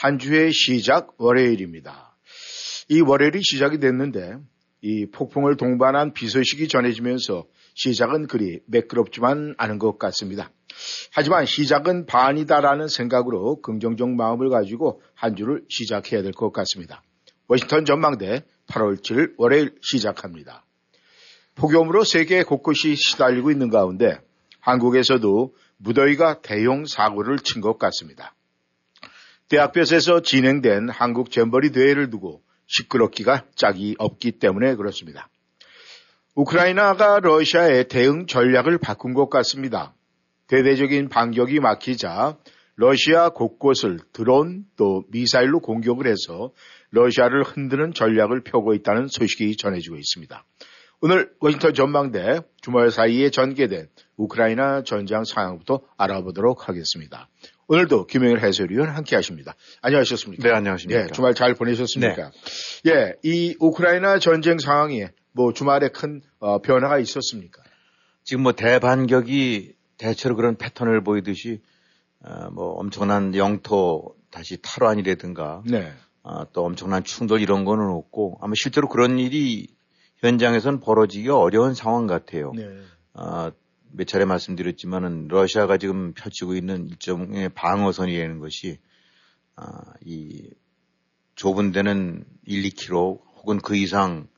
한 주의 시작 월요일입니다. 이 월요일이 시작이 됐는데 이 폭풍을 동반한 비 소식이 전해지면서 시작은 그리 매끄럽지만 않은 것 같습니다. 하지만 시작은 반이다라는 생각으로 긍정적 마음을 가지고 한 주를 시작해야 될 것 같습니다. 워싱턴 전망대 8월 7일 월요일 시작합니다. 폭염으로 세계 곳곳이 시달리고 있는 가운데 한국에서도 무더위가 대형 사고를 친 것 같습니다. 대학볕에서 진행된 한국 잼버리 대회를 두고 시끄럽기가 짝이 없기 때문에 그렇습니다. 우크라이나가 러시아의 대응 전략을 바꾼 것 같습니다. 대대적인 반격이 막히자 러시아 곳곳을 드론 또 미사일로 공격을 해서 러시아를 흔드는 전략을 펴고 있다는 소식이 전해지고 있습니다. 오늘 워싱턴 전망대 주말 사이에 전개된 우크라이나 전장 상황부터 알아보도록 하겠습니다. 오늘도 김영일 해설위원 함께 하십니다. 안녕하셨습니까? 네, 안녕하십니까. 예, 주말 잘 보내셨습니까? 네. 예, 이 우크라이나 전쟁 상황에 뭐 주말에 큰 어, 변화가 있었습니까? 지금 뭐 대반격이 대체로 그런 패턴을 보이듯이 어, 뭐 엄청난 영토 다시 탈환이라든가 네. 어, 또 엄청난 충돌 이런 거는 없고 아마 실제로 그런 일이 현장에서는 벌어지기가 어려운 상황 같아요. 네. 어, 몇 차례 말씀드렸지만은 러시아가 지금 펼치고 있는 일종의 방어선이라는 것이 아, 이 좁은 데는 1, 2km 혹은 그 이상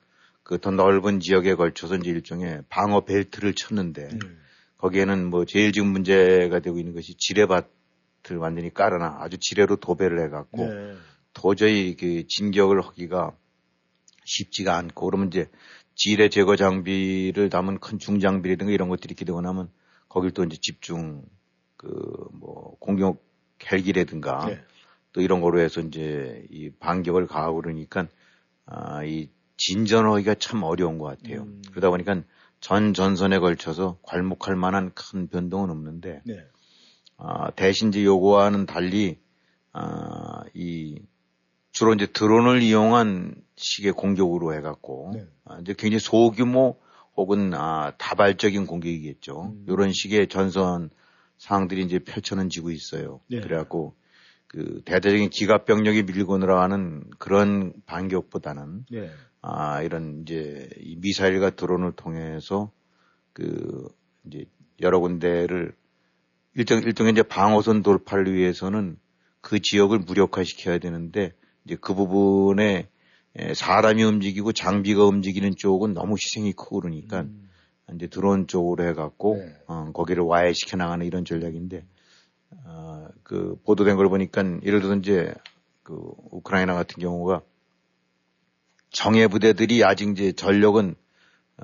그 더 넓은 지역에 걸쳐서 이제 일종의 방어 벨트를 쳤는데 음. 거기에는 뭐 제일 지금 문제가 되고 있는 것이 지뢰밭을 완전히 깔아놔 아주 지뢰로 도배를 해갖고 네. 도저히 그 진격을 하기가 쉽지가 않고 그러면 이제 지뢰 제거 장비를 담은 큰 중장비라든가 이런 것들이 기대고 나면 거길 또 이제 집중 그 뭐 공격 헬기라든가 네. 또 이런 거로 해서 이제 이 반격을 가하고 그러니까 아, 이 진전하기가 참 어려운 것 같아요. 음. 그러다 보니까 전 전선에 걸쳐서 괄목할 만한 큰 변동은 없는데 네. 아, 대신 이제 요거와는 달리 아, 이 주로 이제 드론을 이용한 식의 공격으로 해갖고 네. 아, 이제 굉장히 소규모 혹은 아, 다발적인 공격이겠죠. 음. 이런 식의 전선 상황들이 이제 펼쳐지고 있어요. 네. 그래갖고 그 대대적인 기갑 병력이 밀고 들어가는 그런 반격보다는 네. 아, 이런 이제 이 미사일과 드론을 통해서 그 이제 여러 군데를 일정, 일종의 이제 방어선 돌파를 위해서는 그 지역을 무력화시켜야 되는데 이제 그 부분에 에, 사람이 움직이고 장비가 움직이는 쪽은 너무 희생이 크고 그러니까 음. 이제 드론 쪽으로 해갖고 네. 어, 거기를 와해시켜 나가는 이런 전략인데 어, 그 보도된 걸 보니까 예를 들어서 이제 그 우크라이나 같은 경우가 정예 부대들이 아직 이제 전력은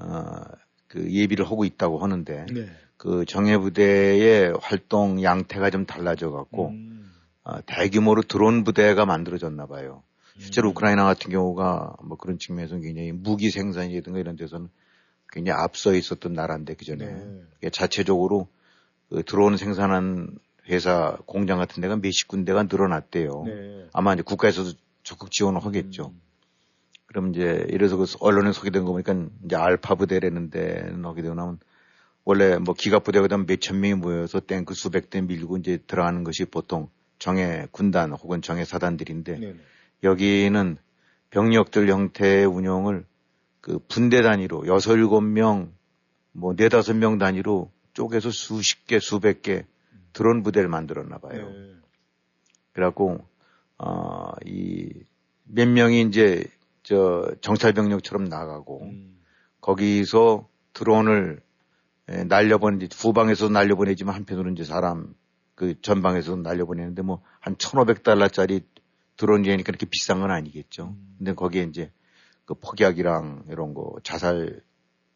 어, 그 예비를 하고 있다고 하는데 네. 그 정예 부대의 활동 양태가 좀 달라져 갖고 음. 어, 대규모로 드론 부대가 만들어졌나 봐요. 실제로 음. 우크라이나 같은 경우가 뭐 그런 측면에서 굉장히 무기 생산이라든가 이런 데서는 굉장히 앞서 있었던 나라인데 그 전에 네. 자체적으로 그 드론 생산한 회사 공장 같은 데가 몇십 군데가 늘어났대요. 네. 아마 이제 국가에서도 적극 지원을 하겠죠. 음. 그럼 이제 이래서 그 언론에 소개된 거 보니까 이제 알파 부대라는 데는 하게 되고 나면 원래 뭐 기갑 부대가 되면 몇천 명이 모여서 탱크 수백 대 밀고 이제 들어가는 것이 보통 정예 군단 혹은 정예 사단들인데 네. 여기는 병력들 형태의 운영을 그 분대 단위로 여섯 일곱 명, 뭐 네다섯 명 단위로 쪼개서 수십 개, 수백 개 드론 부대를 만들었나 봐요. 네. 그래갖고 어, 이몇 명이 이제 저 정찰 병력처럼 나가고 음. 거기서 드론을 에, 날려보내지 후방에서 날려보내지만 한편으로는 이제 사람 그 전방에서 날려보내는데 뭐한 1,500달러짜리 드론이니까 그렇게 비싼 건 아니겠죠. 음. 근데 거기에 이제 그 폭약이랑 이런 거 자살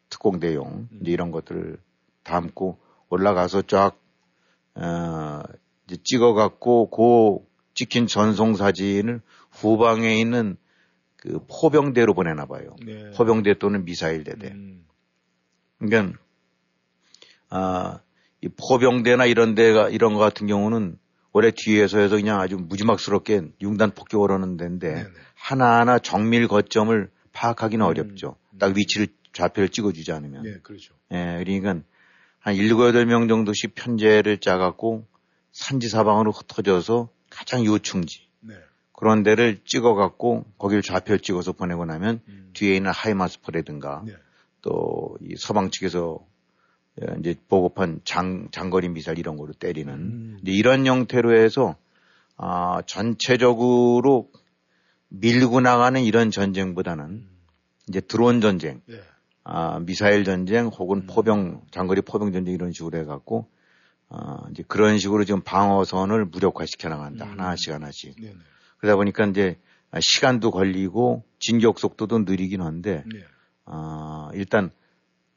특공 대용 음. 이제 이런 것들을 담고 올라가서 쫙 어, 이제 찍어갖고 그 찍힌 전송 사진을 후방에 있는 그 포병대로 보내나 봐요. 네. 포병대 또는 미사일 대대. 음. 그러니까 아, 이 포병대나 이런 데가 이런 거 같은 경우는 원래 뒤에서 해서 그냥 아주 무지막스럽게 융단 폭격을 하는 데인데 네네. 하나하나 정밀 거점을 파악하기는 음. 어렵죠. 딱 위치를 좌표를 찍어주지 않으면. 네, 그렇죠. 예, 그러니까 한 7, 8명 정도씩 편제를 짜갖고 산지 사방으로 흩어져서 가장 요충지 네. 그런 데를 찍어갖고 거기를 좌표를 찍어서 보내고 나면 음. 뒤에 있는 하이마스퍼라든가 네. 또이 서방 측에서 예, 이제 보급한 장, 장거리 미사일 이런 거로 때리는 음. 이런 형태로 해서 아, 전체적으로 밀고 나가는 이런 전쟁보다는 음. 이제 드론 전쟁, 네. 아, 미사일 전쟁 혹은 음. 포병, 장거리 포병 전쟁 이런 식으로 해갖고 아, 이제 그런 식으로 지금 방어선을 무력화시켜 나간다. 음. 하나씩 하나씩. 네. 네. 그러다 보니까 이제 시간도 걸리고 진격 속도도 느리긴 한데 네. 아, 일단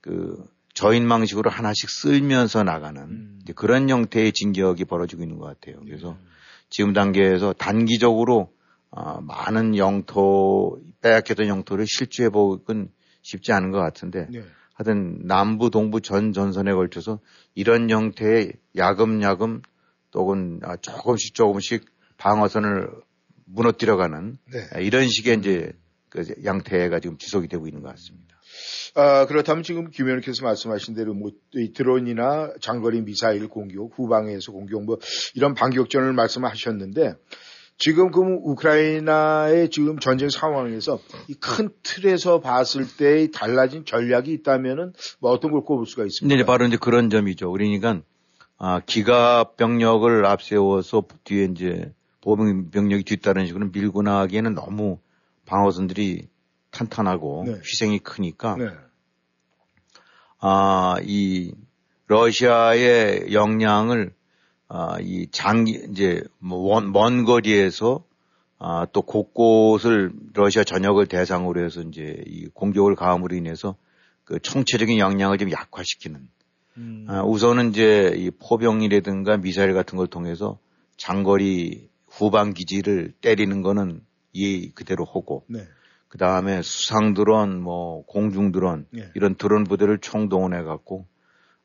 그 저인망식으로 하나씩 쓸면서 나가는 음. 그런 형태의 진격이 벌어지고 있는 것 같아요. 그래서 네. 지금 단계에서 단기적으로 아, 많은 영토 빼앗겼던 영토를 실주해 보긴 쉽지 않은 것 같은데 네. 하여튼 남부 동부 전 전선에 걸쳐서 이런 형태의 야금야금 또는 아, 조금씩 조금씩 방어선을 무너뜨려가는 네. 이런 식의 이제 그 양태가 지금 지속이 되고 있는 것 같습니다. 아, 그렇다면 지금 김 의원께서 말씀하신 대로 뭐, 이 드론이나 장거리 미사일 공격, 후방에서 공격, 뭐, 이런 반격전을 말씀하셨는데, 지금 그 우크라이나의 지금 전쟁 상황에서 이 큰 틀에서 봤을 때 달라진 전략이 있다면은 뭐 어떤 걸 꼽을 수가 있습니까? 이제 바로 이제 그런 점이죠. 그러니까 아, 기갑 병력을 앞세워서 뒤에 이제 보병 병력이 뒤따르는 식으로 밀고 나가기에는 너무 방어선들이 탄탄하고 네. 희생이 크니까 네. 아, 이 러시아의 역량을 아, 이 장기 이제 뭐먼 거리에서 아, 또 곳곳을 러시아 전역을 대상으로 해서 이제 이 공격을 가함으로 인해서 그 총체적인 역량을 좀 약화시키는 음. 아, 우선은 이제 이 포병이라든가 미사일 같은 걸 통해서 장거리 후방 기지를 때리는 거는 이 그대로 하고 네. 그 다음에 수상 드론, 뭐 공중 드론 예. 이런 드론 부대를 총동원해 갖고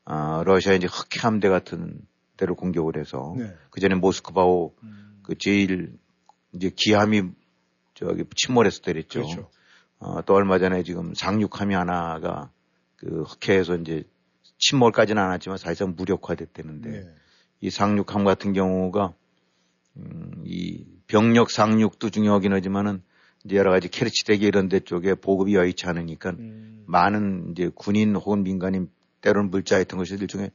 아 러시아 이제 흑해 함대 같은 데를 공격을 해서 네. 그 전에 모스크바오 음. 그 제일 이제 기함이 저기 침몰해서 때렸죠. 그렇죠. 어, 또 얼마 전에 지금 상륙함이 하나가 그 흑해에서 이제 침몰까지는 않았지만 사실상 무력화됐다는데 네. 이 상륙함 같은 경우가 음, 이 병력 상륙도 중요하긴 하지만은 여러 가지 캐리치대기 이런 데 쪽에 보급이 여의치 않으니까 음. 많은 이제 군인 혹은 민간인 때로는 물자 같은 것이 일종의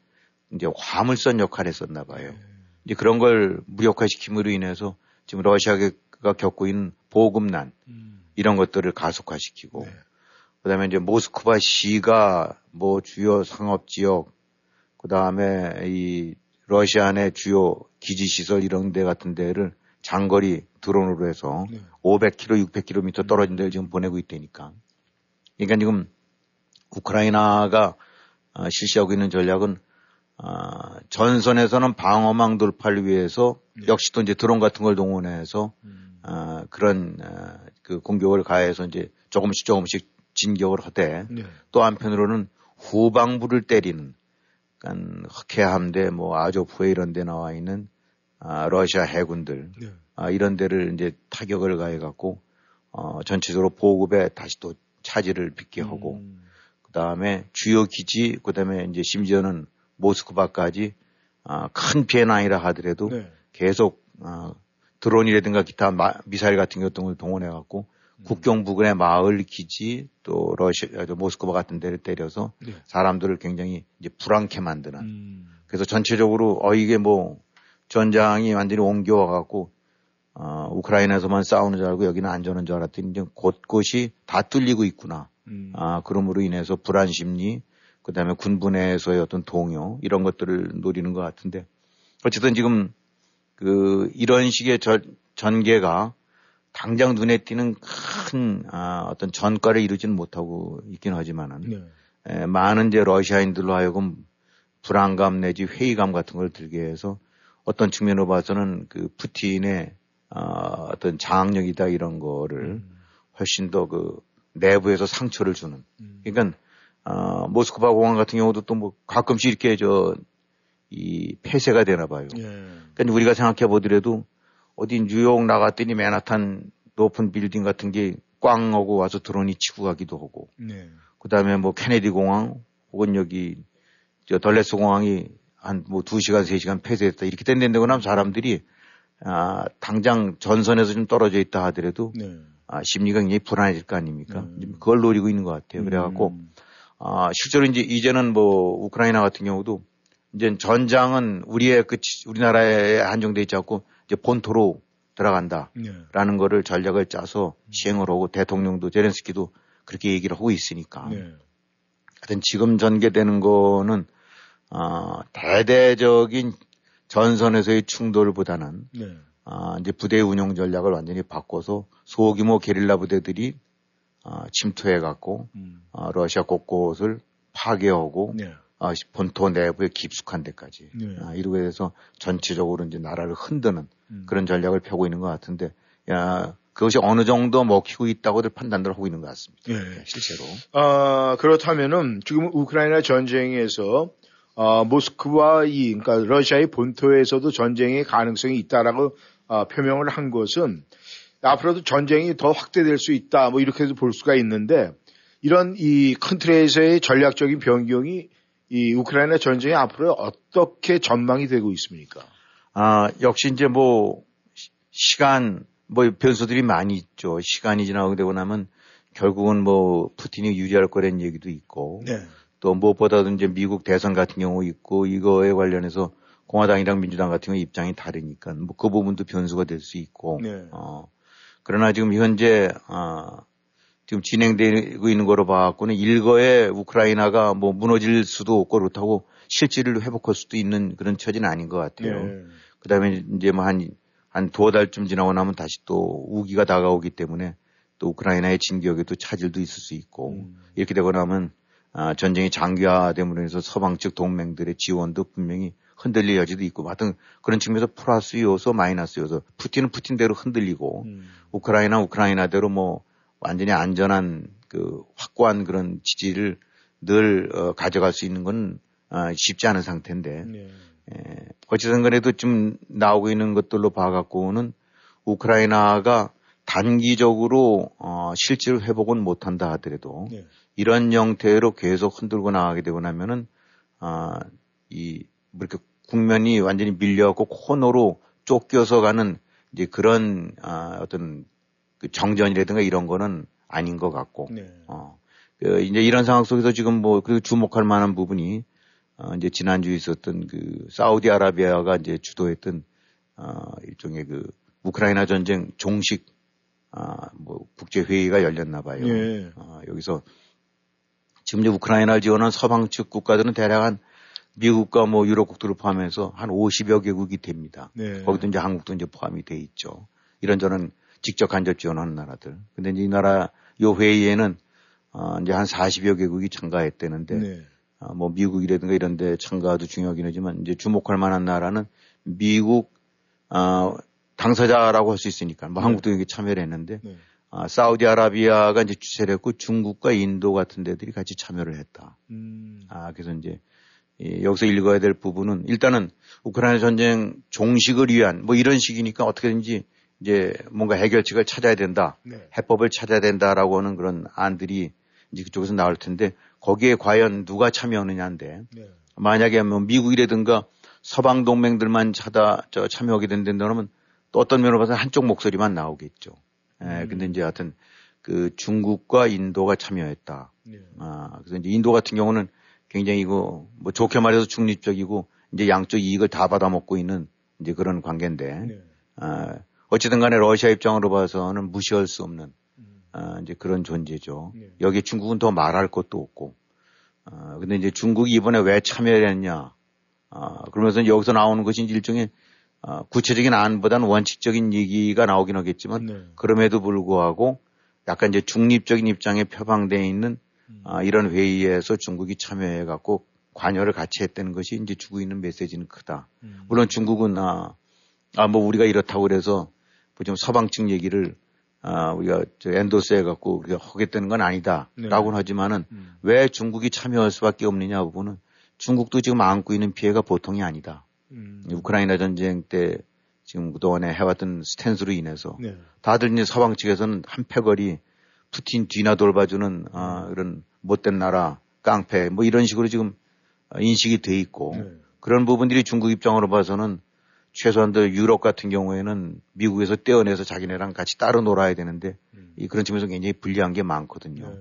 이제 화물선 역할을 했었나 봐요. 네. 이제 그런 걸 무력화시킴으로 인해서 지금 러시아가 겪고 있는 보급난 음. 이런 것들을 가속화시키고 네. 그다음에 이제 모스크바 시가 뭐 주요 상업 지역 그다음에 이 러시아 내 주요 기지 시설 이런 데 같은 데를 장거리 드론으로 해서 네. 500km, 600km 떨어진 데를 지금 보내고 있다니까. 그러니까 지금 우크라이나가 어, 실시하고 있는 전략은 어, 전선에서는 방어망 돌파를 위해서 네. 역시 또 이제 드론 같은 걸 동원해서 음. 어, 그런 어, 그 공격을 가해서 이제 조금씩 조금씩 진격을 하되 네. 또 한편으로는 후방부를 때리는 그러니까 흑해 함대 뭐 아조프에 이런 데 나와 있는 아, 러시아 해군들 네. 아, 이런 데를 이제 타격을 가해 갖고 어, 전체적으로 보급에 다시 또 차질을 빚게 하고 음. 그 다음에 주요 기지 그 다음에 이제 심지어는 모스크바까지 아, 큰 피해는 아니라 하더라도 네. 계속 아, 드론이라든가 기타 마- 미사일 같은 것들을 동원해 갖고 음. 국경 부근의 마을 기지 또 러시아 저 모스크바 같은 데를 때려서 네. 사람들을 굉장히 이제 불안케 만드는 음. 그래서 전체적으로 어 이게 뭐 전장이 완전히 옮겨와 갖고 어 우크라이나에서만 싸우는 줄 알고 여기는 안전한 줄 알았더니 이제 곳곳이 다 뚫리고 있구나. 음. 아 그럼으로 인해서 불안 심리 그 다음에 군부 내에서의 어떤 동요 이런 것들을 노리는 것 같은데 어쨌든 지금 그 이런 식의 저, 전개가 당장 눈에 띄는 큰 아, 어떤 전과를 이루지는 못하고 있긴 하지만은 네. 에, 많은 이제 러시아인들로 하여금 불안감 내지 회의감 같은 걸 들게 해서 어떤 측면으로 봐서는 그 푸틴의 어, 어떤 장악력이다 이런 거를 훨씬 더 그 내부에서 상처를 주는. 그러니까 어, 모스크바 공항 같은 경우도 또 뭐 가끔씩 이렇게 저 이 폐쇄가 되나 봐요. 예. 그러니까 우리가 생각해 보더라도 어디 뉴욕 나갔더니 맨하탄 높은 빌딩 같은 게 꽝 하고 와서 드론이 치고 가기도 하고 네. 그다음에 뭐 케네디 공항 혹은 여기 저 덜레스 공항이 한 뭐 2시간 3시간 폐쇄했다 이렇게 된다고 하면 사람들이 아 당장 전선에서 좀 떨어져 있다 하더라도 네. 아 심리가 굉장히 불안해질 거 아닙니까? 음. 지금 그걸 노리고 있는 것 같아요. 그래갖고 음. 아, 실제로 이제 이제는 뭐 우크라이나 같은 경우도 이제 전장은 우리의 그 지- 우리나라에 한정돼 있지 않고 이제 본토로 들어간다라는 네. 거를 전략을 짜서 시행을 하고 대통령도 제렌스키도 그렇게 얘기를 하고 있으니까. 네. 하여튼 지금 전개되는 거는 아, 대대적인 전선에서의 충돌보다는 네. 아, 이제 부대 운영 전략을 완전히 바꿔서 소규모 게릴라 부대들이 아, 침투해 갖고 음. 아, 러시아 곳곳을 파괴하고 네. 아, 본토 내부에 깊숙한 데까지 네. 아, 이루게 돼서 전체적으로 이제 나라를 흔드는 음. 그런 전략을 펴고 있는 것 같은데 야 그것이 어느 정도 먹히고 있다고들 판단을 하고 있는 것 같습니다. 네. 실제로. 아, 그렇다면은 지금 우크라이나 전쟁에서 아, 모스크바 이 그러니까 러시아의 본토에서도 전쟁의 가능성이 있다라고 아, 표명을 한 것은 앞으로도 전쟁이 더 확대될 수 있다 뭐 이렇게도 볼 수가 있는데 이런 이 큰 틀에서의 전략적인 변경이 이 우크라이나 전쟁이 앞으로 어떻게 전망이 되고 있습니까? 아 역시 이제 뭐 시- 시간 뭐 변수들이 많이 있죠. 시간이 지나고 되고 나면 결국은 뭐 푸틴이 유리할 거라는 얘기도 있고 네. 또 무엇보다도 이제 미국 대선 같은 경우 있고 이거에 관련해서 공화당이랑 민주당 같은 경우 입장이 다르니까 뭐 그 부분도 변수가 될 수 있고 네. 어 그러나 지금 현재 아 지금 진행되고 있는 거로 봐갖고는 일거에 우크라이나가 뭐 무너질 수도 없고 그렇다고 실질을 회복할 수도 있는 그런 처지는 아닌 것 같아요. 네. 그 다음에 이제 뭐 한, 한 두어 달쯤 지나고 나면 다시 또 우기가 다가오기 때문에 또 우크라이나의 진격에도 차질도 있을 수 있고 음. 이렇게 되고 나면 아, 전쟁이 장기화됨으로 해서 서방 측 동맹들의 지원도 분명히 흔들릴 여지도 있고 하여튼 그런 측면에서 플러스 요소 마이너스 요소 푸틴은 푸틴대로 흔들리고 음. 우크라이나 우크라이나대로 뭐 완전히 안전한 그 확고한 그런 지지를 늘 어, 가져갈 수 있는 건 아, 쉽지 않은 상태인데 네. 예, 어찌든 간에도 좀 나오고 있는 것들로 봐갖고는 우크라이나가 단기적으로 어, 실질 회복은 못한다 하더라도 네. 이런 형태로 계속 흔들고 나가게 되고 나면은 아, 이, 뭐 이렇게 국면이 완전히 밀려갖고 코너로 쫓겨서 가는 이제 그런 아, 어떤 그 정전이라든가 이런 거는 아닌 것 같고 네. 어, 그 이제 이런 상황 속에서 지금 뭐 그 주목할 만한 부분이 어, 이제 지난주에 있었던 그 사우디아라비아가 이제 주도했던 어, 일종의 그 우크라이나 전쟁 종식 아, 뭐 국제 회의가 열렸나 봐요. 예. 어, 여기서 지금 이제 우크라이나를 지원한 서방 측 국가들은 대략 한 미국과 뭐 유럽국들을 포함해서 한 50여 개국이 됩니다. 네. 거기도 이제 한국도 이제 포함이 돼 있죠. 이런저런 직접 간접 지원하는 나라들. 근데 이제 이 나라 요 회의에는 어, 이제 한 40여 개국이 참가했대는데 네. 아, 뭐 미국이라든가 이런 데 참가도 중요하긴 하지만 이제 주목할 만한 나라는 미국 아, 당사자라고 할 수 있으니까 뭐 네. 한국도 여기 참여를 했는데 네. 아, 사우디아라비아가 이제 주최를 했고 중국과 인도 같은 데들이 같이 참여를 했다. 음. 아, 그래서 이제 이, 여기서 읽어야 될 부분은 일단은 우크라이나 전쟁 종식을 위한 뭐 이런 식이니까 어떻게든지 이제 뭔가 해결책을 찾아야 된다. 네. 해법을 찾아야 된다라고 하는 그런 안들이 이제 그쪽에서 나올 텐데 거기에 과연 누가 참여하느냐인데 네. 만약에 뭐 미국이라든가 서방 동맹들만 찾아 저 참여하게 된다면 또 어떤 면으로 봐서 한쪽 목소리만 나오겠죠. 예, 음. 근데 이제 하여튼 그 중국과 인도가 참여했다. 네. 아, 그래서 이제 인도 같은 경우는 굉장히 이거 뭐 좋게 말해서 중립적이고 이제 양쪽 이익을 다 받아먹고 있는 이제 그런 관계인데 네. 아, 어쨌든 간에 러시아 입장으로 봐서는 무시할 수 없는 음. 아, 이제 그런 존재죠. 네. 여기 중국은 더 말할 것도 없고. 아, 근데 이제 중국이 이번에 왜 참여를 했냐. 아, 그러면서 여기서 나오는 것이 일종의 아, 구체적인 안보다는 원칙적인 얘기가 나오긴 하겠지만 네. 그럼에도 불구하고 약간 이제 중립적인 입장에 표방되어 있는 음. 아, 이런 회의에서 중국이 참여해 갖고 관여를 같이 했다는 것이 이제 주고 있는 메시지는 크다. 음. 물론 중국은 아, 아, 뭐 우리가 이렇다고 그래서 뭐좀 서방 측 얘기를 아, 우리가 저 엔도스 해갖고 우리가 하겠다는 건 아니다. 네. 라고는 하지만은 음. 왜 중국이 참여할 수밖에 없느냐 부분은 중국도 지금 안고 있는 피해가 보통이 아니다. 음. 우크라이나 전쟁 때 지금 그동안에 해왔던 스탠스로 인해서 네. 다들 이제 서방 측에서는 한 패거리 푸틴 뒤나 돌봐주는 아, 이런 못된 나라 깡패 뭐 이런 식으로 지금 인식이 돼 있고 네. 그런 부분들이 중국 입장으로 봐서는 최소한도 유럽 같은 경우에는 미국에서 떼어내서 자기네랑 같이 따로 놀아야 되는데 음. 이 그런 측면에서 굉장히 불리한 게 많거든요. 네.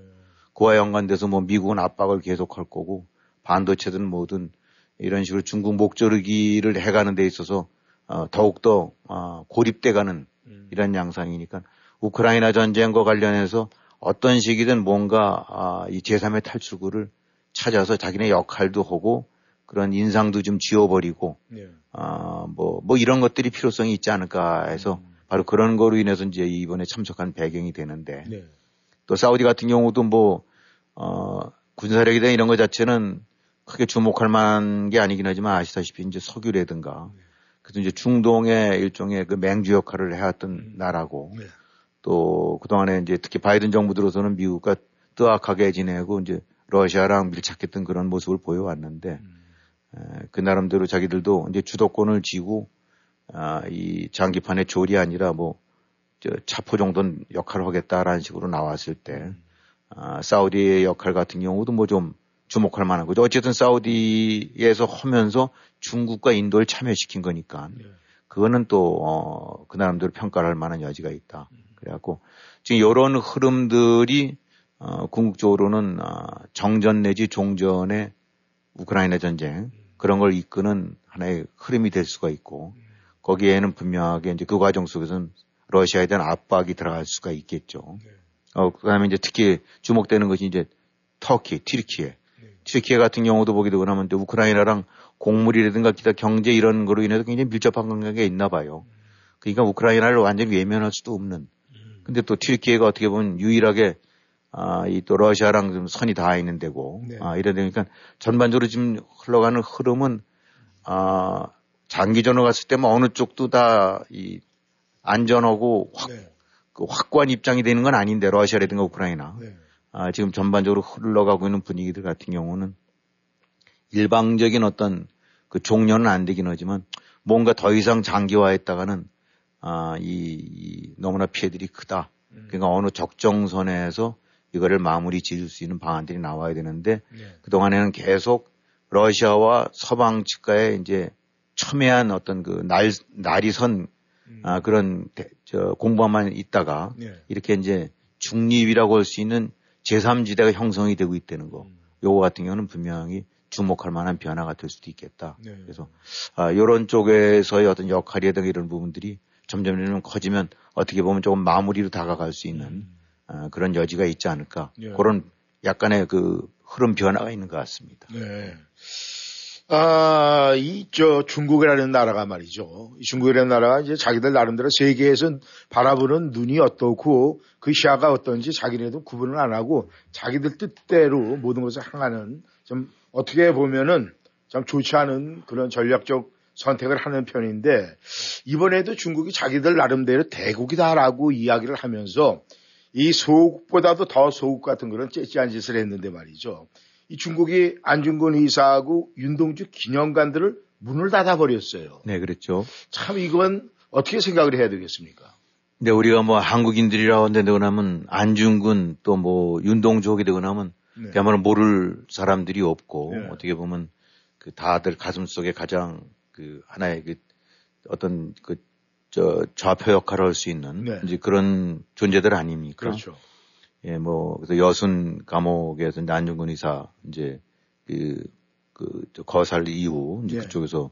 그와 연관돼서 뭐 미국은 압박을 계속할 거고 반도체든 뭐든 이런 식으로 중국 목조르기를 해가는 데 있어서 어, 더욱더 어, 고립돼가는 음. 이런 양상이니까 우크라이나 전쟁과 관련해서 어떤 식이든 뭔가 아, 이 제3의 탈출구를 찾아서 자기네 역할도 하고 그런 인상도 좀 지워버리고 네. 아, 뭐, 뭐 이런 것들이 필요성이 있지 않을까 해서 바로 그런 거로 인해서 이제 이번에 참석한 배경이 되는데 네. 또 사우디 같은 경우도 뭐, 어, 군사력이나 이런 것 자체는 크게 주목할 만한 게 아니긴 하지만 아시다시피 이제 석유라든가 그래서 이제 중동의 일종의 그 맹주 역할을 해왔던 나라고 네. 또 그동안에 이제 특히 바이든 정부 들어서는 미국과 뜨악하게 지내고 이제 러시아랑 밀착했던 그런 모습을 보여왔는데 에, 그 나름대로 자기들도 이제 주도권을 쥐고 아, 이 장기판의 조리 아니라 뭐 저 차포 정도는 역할을 하겠다라는 식으로 나왔을 때 아, 사우디의 역할 같은 경우도 뭐 좀 주목할 만한 거죠. 어쨌든 사우디에서 하면서 중국과 인도를 참여시킨 거니까 네. 그거는 또, 어, 그 나름대로 평가를 할 만한 여지가 있다. 그래갖고 지금 이런 흐름들이 어, 궁극적으로는 어, 정전 내지 종전의 우크라이나 전쟁 그런 걸 이끄는 하나의 흐름이 될 수가 있고 거기에는 분명하게 이제 그 과정 속에서는 러시아에 대한 압박이 들어갈 수가 있겠죠. 어, 그 다음에 이제 특히 주목되는 것이 이제 터키, 튀르키예. 튀르키예 같은 경우도 보게 되고 나면 우크라이나랑 곡물이라든가 기타 경제 이런 거로 인해서 굉장히 밀접한 관계가 있나 봐요. 그러니까 우크라이나를 완전히 외면할 수도 없는. 근데 또 튀르키예가 어떻게 보면 유일하게 아, 이 또 러시아랑 좀 선이 닿아 있는 데고, 네. 아, 이래 되니까 전반적으로 지금 흘러가는 흐름은, 아, 장기전으로 갔을 때뭐 어느 쪽도 다 이 안전하고 확, 네. 그 확고한 입장이 되는 건 아닌데, 러시아라든가 우크라이나. 네. 아, 지금 전반적으로 흘러가고 있는 분위기들 같은 경우는 일방적인 어떤 그 종료는 안 되긴 하지만 뭔가 더 이상 장기화했다가는 아, 이, 이 너무나 피해들이 크다. 그러니까 어느 적정선에서 이거를 마무리 지을 수 있는 방안들이 나와야 되는데 네. 그동안에는 계속 러시아와 서방 측과의 이제 첨예한 어떤 그 날, 날이 선 아, 그런 대- 저 공부만 있다가 네. 이렇게 이제 중립이라고 할 수 있는 제3지대가 형성이 되고 있다는 거. 요거 같은 경우는 분명히 주목할 만한 변화가 될 수도 있겠다. 네. 그래서 아, 요런 쪽에서의 어떤 역할이라든가 이런 부분들이 점점 점 커지면 어떻게 보면 조금 마무리로 다가갈 수 있는 아, 그런 여지가 있지 않을까. 예. 그런 약간의 그 흐름 변화가 있는 것 같습니다. 네. 아, 이, 저, 중국이라는 나라가 말이죠. 이 중국이라는 나라가 이제 자기들 나름대로 세계에서 바라보는 눈이 어떻고 그 시야가 어떤지 자기네도 구분을 안 하고 자기들 뜻대로 모든 것을 향하는 좀 어떻게 보면은 참 좋지 않은 그런 전략적 선택을 하는 편인데 이번에도 중국이 자기들 나름대로 대국이다라고 이야기를 하면서 이 소국보다도 더 소국 같은 그런 째째한 짓을 했는데 말이죠. 이 중국이 안중근 의사하고 윤동주 기념관들을 문을 닫아버렸어요. 네, 그렇죠. 참 이건 어떻게 생각을 해야 되겠습니까? 근데 우리가 뭐 한국인들이라고 한다고 하면 안중근 또 뭐 윤동주 하게 되고 나면 네. 그야말로 모를 사람들이 없고 네. 어떻게 보면 그 다들 가슴 속에 가장 그 하나의 그 어떤 그 저 좌표 역할을 할 수 있는 네. 이제 그런 존재들 아닙니까? 그렇죠. 예, 뭐 그래서 여순 감옥에서 안중근 의사 이제 그, 그, 저 거살 이후 이제 예. 그쪽에서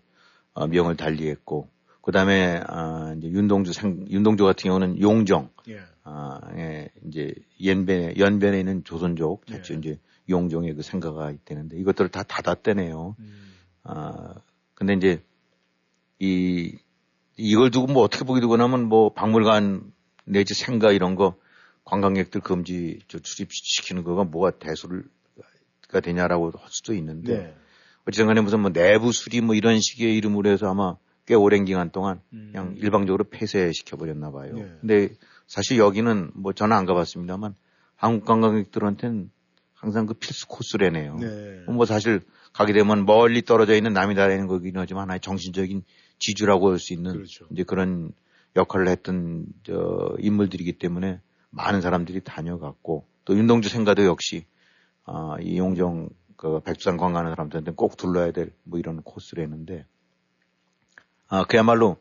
아, 명을 달리했고 그 다음에 아, 이제 윤동주 생 윤동주 같은 경우는 용정 예. 아, 예, 이제 연변에 연변에 있는 조선족 예. 자체 이제 용종의 그 생가가 있다는데 이것들을 다 닫았대네요. 음. 아, 근데 이제 이 이걸 두고 뭐 어떻게 보게 되고 나면 뭐 박물관 내지 생가 이런 거 관광객들 금지 저 출입시키는 거가 뭐가 대수가 되냐라고 할 수도 있는데 네. 어쨌든 간에 무슨 뭐 내부 수리 뭐 이런 식의 이름으로 해서 아마 꽤 오랜 기간 동안 음. 그냥 일방적으로 폐쇄시켜 버렸나 봐요. 네. 근데 사실 여기는 뭐 저는 안 가봤습니다만 한국 관광객들한테는 항상 그 필수 코스래네요. 네. 뭐 사실 가게 되면 멀리 떨어져 있는 남이다라는 거긴 하지만 하나의 정신적인 지주라고 할 수 있는 그렇죠. 이제 그런 역할을 했던 저 인물들이기 때문에 많은 사람들이 다녀갔고 또 윤동주 생가도 역시 아, 이 용정 그 백두산 관광하는 사람들한테 꼭 둘러야 될 뭐 이런 코스를 했는데 아 그야말로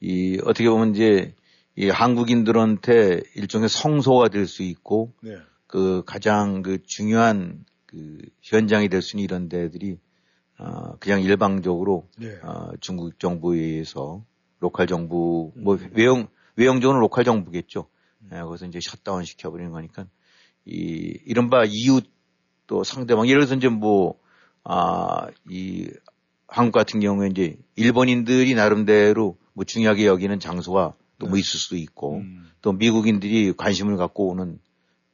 이 어떻게 보면 이제 이 한국인들한테 일종의 성소가 될 수 있고 네. 그 가장 그 중요한 그 현장이 될 수 있는 이런 데들이 어 그냥 일방적으로 네. 어 중국 정부에 의해서 local 정부 뭐 음. 외형 외형적으로는 local 정부겠죠. 예, 거기서 이제 셧다운 시켜버리는 거니까 이 이른바 이웃 또 상대방 예를 들어서 이제 뭐 아 이 한국 같은 경우에 이제 일본인들이 나름대로 뭐 중요하게 여기는 장소가 또뭐 네. 있을 수도 있고 음. 또 미국인들이 관심을 갖고 오는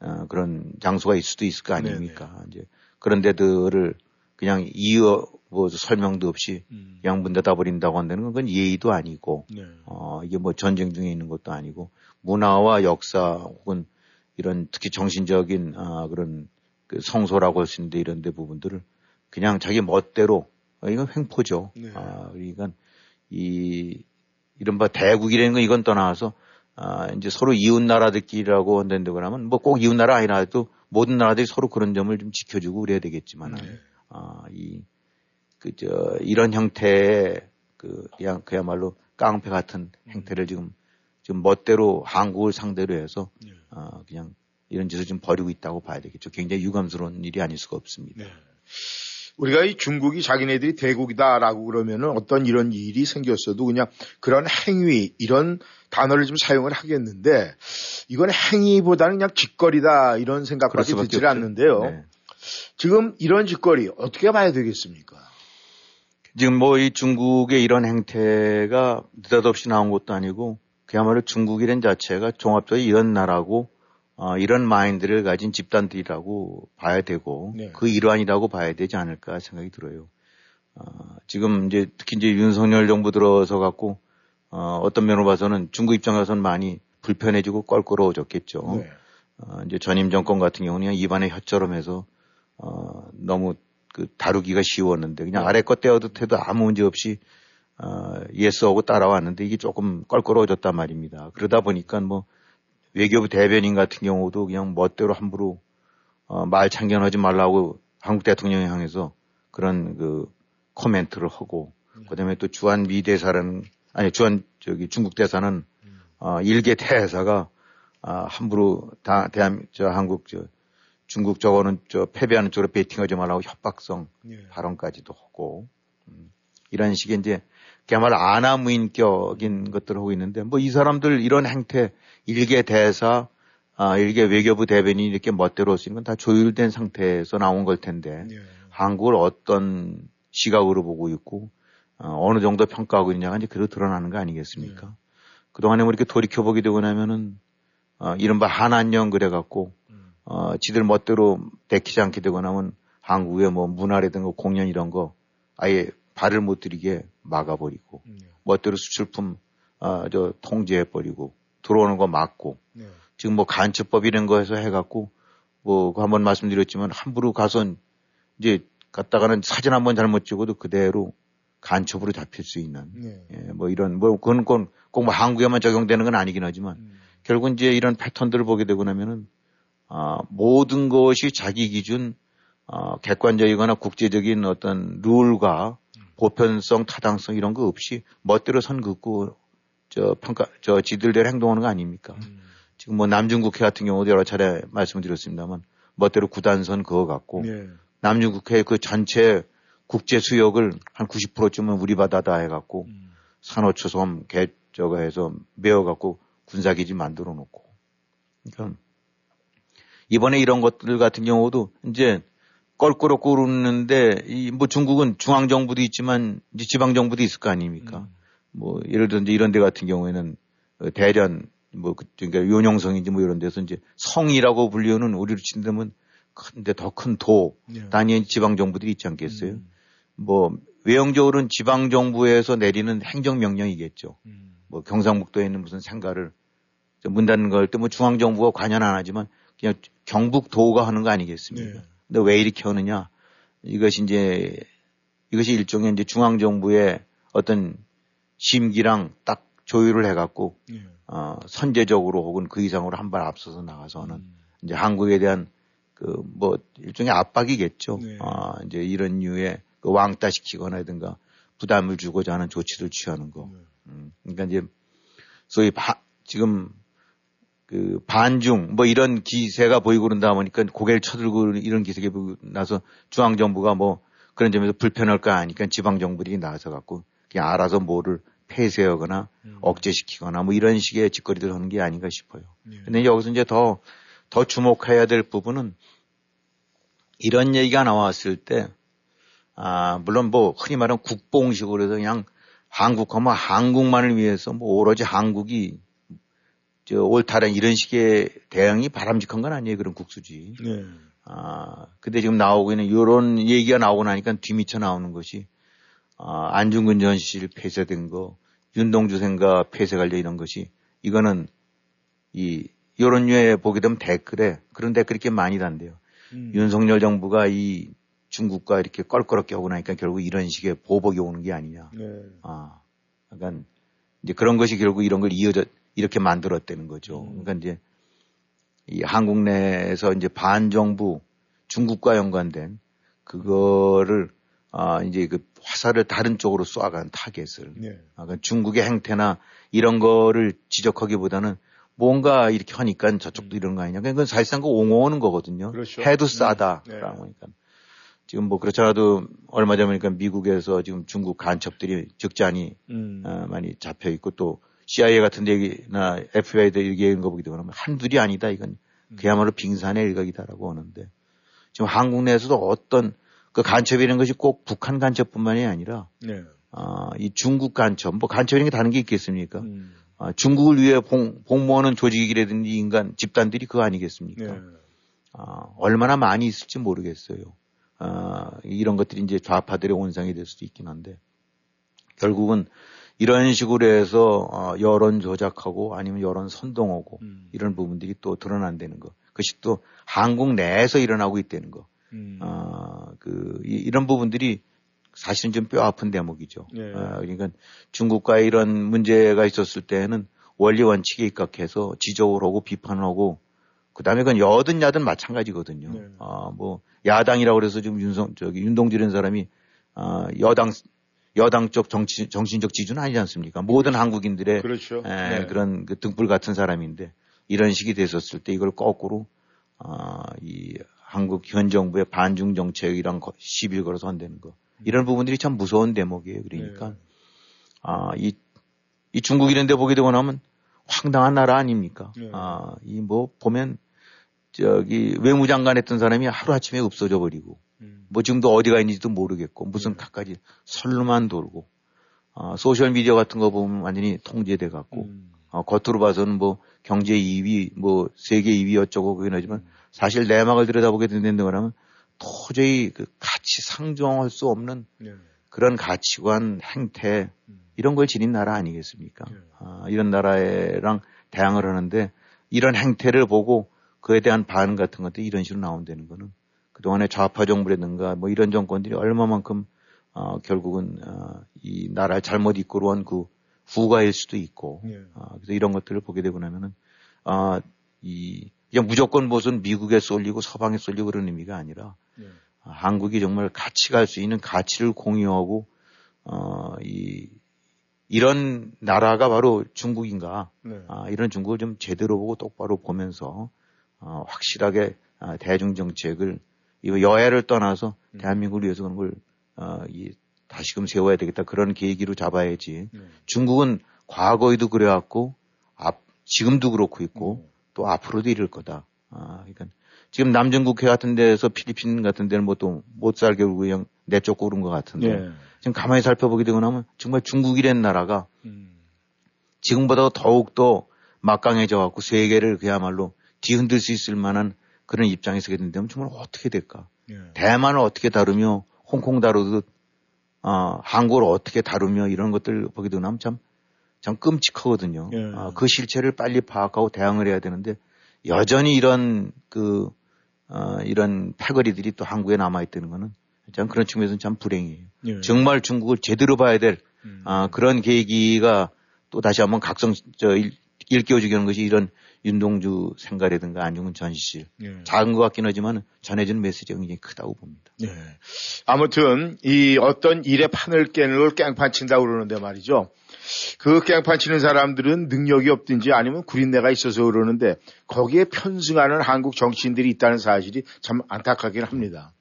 어, 그런 장소가 있을 수도 있을 거 아닙니까? 이제 그런 데들을 그냥 이어 뭐 설명도 없이 음. 닫아 버린다고 한다는 건 그건 예의도 아니고 네. 어 이게 뭐 전쟁 중에 있는 것도 아니고 문화와 역사 혹은 이런 특히 정신적인 아 그런 그 성소라고 할 수 있는데 이런 데 부분들을 그냥 자기 멋대로 어, 이건 횡포죠. 네. 아 그러니까 이 이른바 대국이라는 건 이건 떠나서 아 이제 서로 이웃 나라들끼리라고 한다고 하면 뭐 꼭 이웃 나라 아니라도 모든 나라들이 서로 그런 점을 좀 지켜주고 그래야 되겠지만 네. 아, 이, 그, 저, 이런 형태의 그, 그냥 그야말로 깡패 같은 행태를 지금, 지금 멋대로 한국을 상대로 해서, 네. 아, 그냥 이런 짓을 좀 벌이고 있다고 봐야 되겠죠. 굉장히 유감스러운 일이 아닐 수가 없습니다. 네. 우리가 이 중국이 자기네들이 대국이다라고 그러면은 어떤 이런 일이 생겼어도 그냥 그런 행위, 이런 단어를 좀 사용을 하겠는데 이건 행위보다는 그냥 짓거리다 이런 생각밖에 들지. 않는데요. 네. 지금 이런 짓거리 어떻게 봐야 되겠습니까? 지금 뭐 이 중국의 이런 행태가 느닷없이 나온 것도 아니고 그야말로 중국이란 자체가 종합적으로 이런 나라고 어, 이런 마인드를 가진 집단들이라고 봐야 되고 네. 그 일환이라고 봐야 되지 않을까 생각이 들어요. 어, 지금 이제 특히 이제 윤석열 정부 들어서 갖고 어, 어떤 면으로 봐서는 중국 입장에서는 많이 불편해지고 껄끄러워졌겠죠. 네. 어, 이제 전임 정권 같은 경우는 그냥 입안에 혀처럼 해서 어, 너무 그 다루기가 쉬웠는데 그냥 네. 아래 것 떼어듯 해도 아무 문제 없이 어, 예스하고 따라왔는데 이게 조금 껄끄러워졌단 말입니다. 그러다 보니까 뭐 외교부 대변인 같은 경우도 그냥 멋대로 함부로 어, 말 참견하지 말라고 한국 대통령에 향해서 그런 그 코멘트를 하고 그다음에 또 주한 미 대사는 아니 주한 저기 중국 대사는 어, 일개 대사가 아, 함부로 다 대한 저 한국 저 중국 저거는 저 패배하는 쪽으로 베팅하지 말라고 협박성 네. 발언까지도 하고 음, 이런 식의 이제 그야말로 아나무인격인 것들을 하고 있는데 뭐 이 사람들 이런 행태 일개 대사 아, 일개 외교부 대변인이 이렇게 멋대로 쓰는 건 다 조율된 상태에서 나온 걸 텐데 네. 한국을 어떤 시각으로 보고 있고 어, 느 정도 평가하고 있냐가 이제 그대로 드러나는 거 아니겠습니까? 그동안에 뭐 이렇게 돌이켜보게 되고 나면은 어, 이른바 한안령 그래갖고 어, 지들 멋대로 데키지 않게 되고 나면 한국의 뭐 문화라든가 공연 이런 거 아예 발을 못 들이게 막아버리고 네. 멋대로 수출품 어, 저 통제해버리고 들어오는 거 막고 네. 지금 뭐 간첩법 이런 거 해서 해갖고 뭐, 그 한번 말씀드렸지만 함부로 가서 이제 갔다가는 사진 한번 잘못 찍어도 그대로 간첩으로 잡힐 수 있는 네. 예, 뭐 이런 뭐 그건 꼭뭐 한국에만 적용되는 건 아니긴 하지만 음. 결국 이제 이런 패턴들을 보게 되고 나면은 아, 모든 것이 자기 기준 아, 객관적이거나 국제적인 어떤 룰과 보편성, 타당성 이런 거 없이 멋대로 선 긋고 저 평가 저 지들대로 행동하는 거 아닙니까? 음. 지금 뭐 남중국해 같은 경우도 여러 차례 말씀을 드렸습니다만 멋대로 구단선 그거 갖고 네. 남중국해 그 전체 국제 수역을 한 90%쯤은 우리 바다다 해갖고 음. 산호초섬 개 저거 해서 메어갖고 군사기지 만들어 놓고. 그러니까 이번에 이런 것들 같은 경우도 이제 껄끄럽고 그러는데 이 뭐 중국은 중앙 정부도 있지만 이제 지방 정부도 있을 거 아닙니까? 음. 뭐 예를 들어 이제 이런 데 같은 경우에는 어, 대련 뭐 그- 그러니까 요령성인지 뭐 이런 데서 이제 성이라고 불리우는 우리로 친다면 큰데 더 큰도 네. 단위의 지방 정부들이 있지 않겠어요? 음. 뭐 외형적으로는 지방 정부에서 내리는 행정 명령이겠죠. 음. 뭐 경상북도에 있는 무슨 생가를 문 닫는 걸 때 뭐 중앙 정부가 관여는 안 하지만 그냥 경북도가 하는 거 아니겠습니까? 네. 근데 왜 이렇게 하느냐? 이것이 이제 이것이 일종의 이제 중앙 정부의 어떤 심기랑 딱 조율을 해갖고 예. 어, 선제적으로 혹은 그 이상으로 한 발 앞서서 나가서는 음. 이제 한국에 대한 그 뭐 일종의 압박이겠죠. 네. 아, 이제 이런 류의 그 왕따시키거나든가 부담을 주고자 하는 조치를 취하는 거. 네. 음, 그러니까 이제 소위 바, 지금 그 반중 뭐 이런 기세가 보이고 그런다 보니까 고개를 쳐들고 이런 기세가 나서 중앙 정부가 뭐 그런 점에서 불편할 거 아니까 지방 정부들이 나서 갖고 그냥 알아서 뭐를 폐쇄하거나 음. 억제시키거나 뭐 이런 식의 짓거리들 하는 게 아닌가 싶어요. 예. 근데 여기서 이제 더, 더 주목해야 될 부분은 이런 얘기가 나왔을 때, 아, 물론 뭐 흔히 말하는 국뽕식으로 해서 그냥 한국하면 한국만을 위해서 뭐 오로지 한국이 저 옳다는 이런 식의 대응이 바람직한 건 아니에요. 그런 국수지. 네. 아, 근데 지금 나오고 있는 이런 얘기가 나오고 나니까 뒤미쳐 나오는 것이 아, 안중근 전실 폐쇄된 거, 윤동주 생가 폐쇄 관련 이런 것이 이거는 이 이런 류에 보게 되면 댓글에 그런 댓글이 이렇게 많이 단대요. 음. 윤석열 정부가 이 중국과 이렇게 껄끄럽게 하고 나니까 결국 이런 식의 보복이 오는 게 아니냐. 네. 아, 약간 이제 그런 것이 결국 이런 걸 이어져 이렇게 만들었다는 거죠. 음. 그러니까 이제 이 한국 내에서 이제 반정부 중국과 연관된 그거를 아 이제 그 화살을 다른 쪽으로 쏘아간 타겟을 네. 아, 그 중국의 행태나 이런 거를 지적하기보다는 뭔가 이렇게 하니까 저쪽도 이런 거 아니냐. 그건 사실상 그 옹호하는 거거든요. 그렇죠. 해도 네. 싸다. 네. 라고 하니까. 지금 뭐 그렇잖아도 얼마 전이니까 미국에서 지금 중국 간첩들이 적잖이 음. 어, 많이 잡혀 있고 또 CIA 같은 데나 FBI도 얘기하는 거 보게 되면 한둘이 아니다. 이건 그야말로 빙산의 일각이다라고 하는데 지금 한국 내에서도 어떤 그 간첩이라는 것이 꼭 북한 간첩뿐만이 아니라 네. 아, 이 중국 간첩, 뭐 간첩이라는 게 다른 게 있겠습니까? 음. 아, 중국을 위해 봉, 복무하는 조직이라든지 인간, 집단들이 그거 아니겠습니까? 네. 아, 얼마나 많이 있을지 모르겠어요. 아, 이런 것들이 이제 좌파들의 온상이 될 수도 있긴 한데, 결국은 이런 식으로 해서 어, 여론 조작하고 아니면 여론 선동하고 음. 이런 부분들이 또 드러난다는 거. 그것이 또 한국 내에서 일어나고 있다는 거. 음. 아, 그, 이, 이런 부분들이 사실은 좀 뼈 아픈 대목이죠. 예. 아, 그러니까 중국과 이런 문제가 있었을 때는 원리 원칙에 입각해서 지적을 하고 비판을 하고 그다음에 그건 여든 야든 마찬가지거든요. 네. 아, 뭐 야당이라고 그래서 지금 윤성 저기 윤동주라는 사람이 아, 여당 여당 쪽 정치 정신적 지주는 아니지 않습니까? 모든 한국인들의 그렇죠. 에, 네. 그런 그 등불 같은 사람인데 이런 식이 됐었을 때 이걸 거꾸로 아, 이 한국 현 정부의 반중 정책이랑 거- 시비를 걸어서 한다는 거 이런 부분들이 참 무서운 대목이에요. 그러니까 네. 아, 이, 이 중국 이런 데 보게 되고 나면 황당한 나라 아닙니까? 네. 아, 이 뭐 보면 저기 외무장관 했던 사람이 하루아침에 없어져 버리고 음. 뭐 지금도 어디가 있는지도 모르겠고 무슨 갖가지 설로만 돌고 아, 소셜 미디어 같은 거 보면 완전히 통제돼 갖고 음. 어, 겉으로 봐서는 뭐 경제 2위, 뭐 세계 2위 어쩌고 그긴 하지만 사실 내막을 들여다보게 된다는 거라면 도저히 그 가치 상정할 수 없는 네. 그런 가치관, 행태 음. 이런 걸 지닌 나라 아니겠습니까? 네. 아, 이런 나라랑 대항을 하는데 이런 행태를 보고 그에 대한 반응 같은 것도 이런 식으로 나온다는 거는 그동안에 좌파 정부라든가 뭐 이런 정권들이 얼마만큼 어, 결국은 어, 이 나라를 잘못 이끌어 온 그 후가일 수도 있고 네. 아, 그래서 이런 것들을 보게 되고 나면은 아, 이 그냥 무조건 무슨 미국에 쏠리고 서방에 쏠리고 그런 의미가 아니라 네. 아, 한국이 정말 같이 갈 수 있는 가치를 공유하고 어, 이 이런 나라가 바로 중국인가 네. 아, 이런 중국을 좀 제대로 보고 똑바로 보면서 어, 확실하게 아, 대중 정책을 이 여야를 떠나서 음. 대한민국을 위해서 그런 걸 어, 이, 다시금 세워야 되겠다 그런 계기로 잡아야지 네. 중국은 과거에도 그래왔고 앞 지금도 그렇고 있고 음. 또 앞으로도 이럴 거다. 아, 그러니까 지금 남전국해 같은 데서 필리핀 같은 데는 뭐또 못 살게 울고 그냥 내쫓고 그런 것 같은데 네. 지금 가만히 살펴보게 되고 나면 정말 중국이란 나라가 음. 지금보다 더욱 더 막강해져 갖고 세계를 그야말로 뒤흔들 수 있을 만한 그런 입장에 서게 된다면 정말 어떻게 될까? 네. 대만을 어떻게 다루며 홍콩 다루듯 어, 한국을 어떻게 다루며 이런 것들 보게 되고 나면 참, 참 끔찍하거든요. 예. 어, 그 실체를 빨리 파악하고 대응을 해야 되는데 여전히 이런 그, 어, 이런 패거리들이 또 한국에 남아 있다는 거는 참 그런 측면에서는 참 불행이에요. 예. 정말 중국을 제대로 봐야 될 음. 아, 그런 계기가 또 다시 한번 각성 저 일, 일깨워주게 하는 것이 이런 윤동주 생가라든가 안중근 전시실 예. 작은 것 같긴 하지만 전해지는 메시지가 굉장히 크다고 봅니다. 예. 아무튼 이 어떤 일에 판을 깨는 걸 깽판 친다고 그러는데 말이죠. 그 깽판 치는 사람들은 능력이 없든지 아니면 구린내가 있어서 그러는데 거기에 편승하는 한국 정치인들이 있다는 사실이 참 안타깝긴 합니다.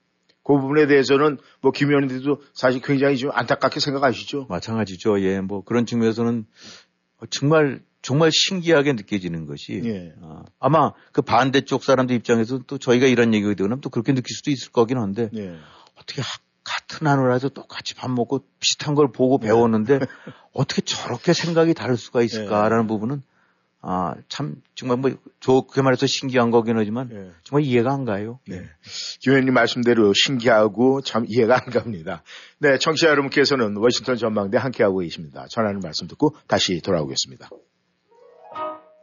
그 부분에 대해서는 뭐 김의원님들도 사실 굉장히 좀 안타깝게 생각하시죠. 마찬가지죠. 예, 뭐 그런 측면에서는 정말 정말 신기하게 느껴지는 것이 예. 아, 아마 그 반대쪽 사람들 입장에서 또 저희가 이런 얘기가 되거나 또 그렇게 느낄 수도 있을 거긴 한데 예. 어떻게 하- 같은 하늘에서 똑같이 밥 먹고 비슷한 걸 보고 배웠는데 어떻게 저렇게 생각이 다를 수가 있을까라는 부분은 아 참 정말 뭐 좋게 말해서 신기한 거긴 하지만 예. 정말 이해가 안 가요. 네. 김 의원님 말씀대로 신기하고 참 이해가 안 갑니다. 네, 청취자 여러분께서는 워싱턴 전망대 함께하고 계십니다. 전하는 말씀 듣고 다시 돌아오겠습니다.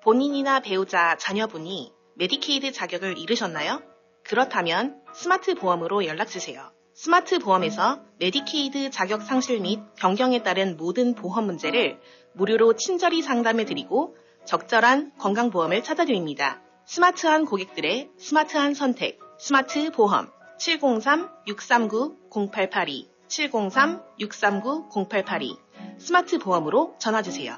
본인이나 배우자, 자녀분이 메디케이드 자격을 잃으셨나요? 그렇다면 스마트 보험으로 연락주세요. 스마트 보험에서 메디케이드 자격 상실 및 변경에 따른 모든 보험 문제를 무료로 친절히 상담해드리고 적절한 건강보험을 찾아드립니다. 스마트한 고객들의 스마트한 선택, 스마트 보험 703-639-0882 703-639-0882 스마트 보험으로 전화주세요.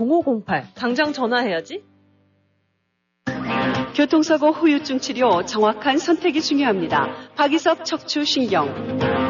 703-206-0508. 당장 전화해야지. 교통사고 후유증 치료 정확한 선택이 중요합니다. 박이섭 척추신경.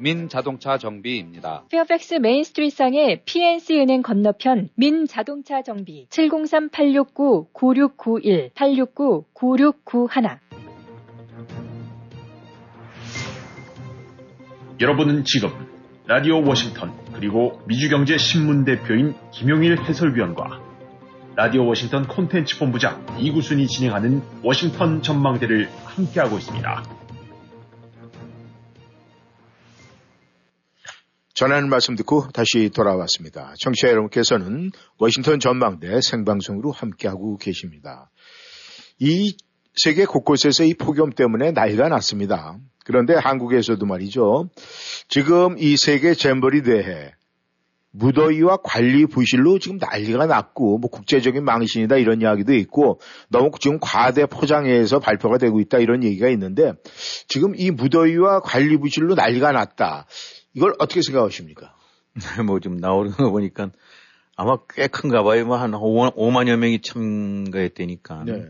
민자동차 정비입니다. 페어팩스 메인스트리트상의 PNC 은행 건너편 민자동차 정비 703-869-9691 869-9691 여러분은 지금 라디오 워싱턴 그리고 미주경제 신문 대표인 김용일 해설위원과 라디오 워싱턴 콘텐츠 본부장 이구순이 진행하는 워싱턴 전망대를 함께하고 있습니다. 전하는 말씀 듣고 다시 돌아왔습니다. 청취자 여러분께서는 워싱턴 전망대 생방송으로 함께하고 계십니다. 이 세계 곳곳에서 이 폭염 때문에 난리가 났습니다. 그런데 한국에서도 말이죠. 지금 이 세계 잼버리 대회 무더위와 관리 부실로 지금 난리가 났고 뭐 국제적인 망신이다 이런 이야기도 있고 너무 지금 과대 포장해서 발표가 되고 있다 이런 얘기가 있는데 지금 이 무더위와 관리 부실로 난리가 났다. 이걸 어떻게 생각하십니까? 뭐 좀 나오는 거 보니까 아마 꽤 큰가 봐요. 뭐한 5만, 여 명이 참가했다니까. 네.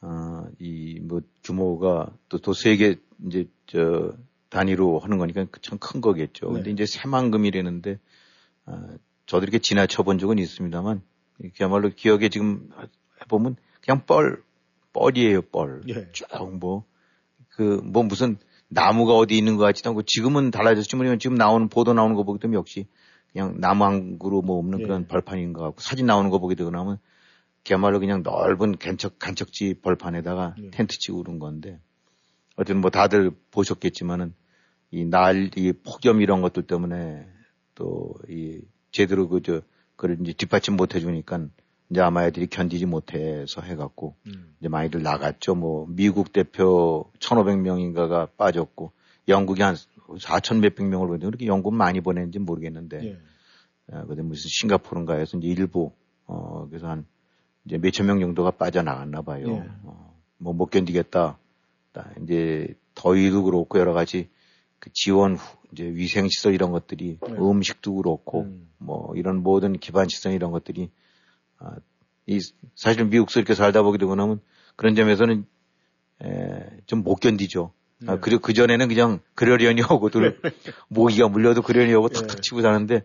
아, 이 뭐 규모가 또, 또 세계 이제 저 단위로 하는 거니까 참 큰 거겠죠. 네. 근데 이제 새만금이라는데 아, 저도 이렇게 지나쳐 본 적은 있습니다만 그야말로 기억에 지금 해보면 그냥 뻘, 뻘이에요, 뻘. 예. 쭉 뭐, 그, 뭐 무슨 나무가 어디 있는 것 같지도 않고 지금은 달라졌지만 지금 나오는 보도 나오는 거 보기 때문에 역시 그냥 나무 한 그루 뭐 없는 예. 그런 벌판인 것 같고 사진 나오는 거 보게 되고 나면 그야말로 그냥 넓은 간척, 간척지 벌판에다가 예. 텐트 치고 그런 건데, 어쨌든 뭐 다들 보셨겠지만은, 이 날, 이 폭염 이런 것들 때문에 또 이 제대로 그, 저, 그걸 이제 뒷받침 못 해주니까 이제 아마 애들이 견디지 못해서 해갖고 음. 이제 많이들 나갔죠. 뭐 미국 대표 1,500명인가가 빠졌고 영국이 한 4천 몇백 명을 보냈는데 그렇게 영국 많이 보냈는지 모르겠는데 예. 어, 근데 무슨 싱가포르인가에서 이제 일부 어 그래서 한 이제 몇천 명 정도가 빠져나갔나 봐요. 예. 어, 뭐 못 견디겠다. 다 이제 더위도 그렇고 여러 가지 그 지원 후, 이제 위생 시설 이런 것들이 네. 음식도 그렇고 음. 뭐 이런 모든 기반 시설 이런 것들이 아, 이 사실 미국서 이렇게 살다 보게 되고 나면 그런 점에서는 좀 못 견디죠. 아, 네. 그리고 그 전에는 그냥 그러려니 하고 들 모기가 물려도 그러려니 하고 네. 탁탁 치고 사는데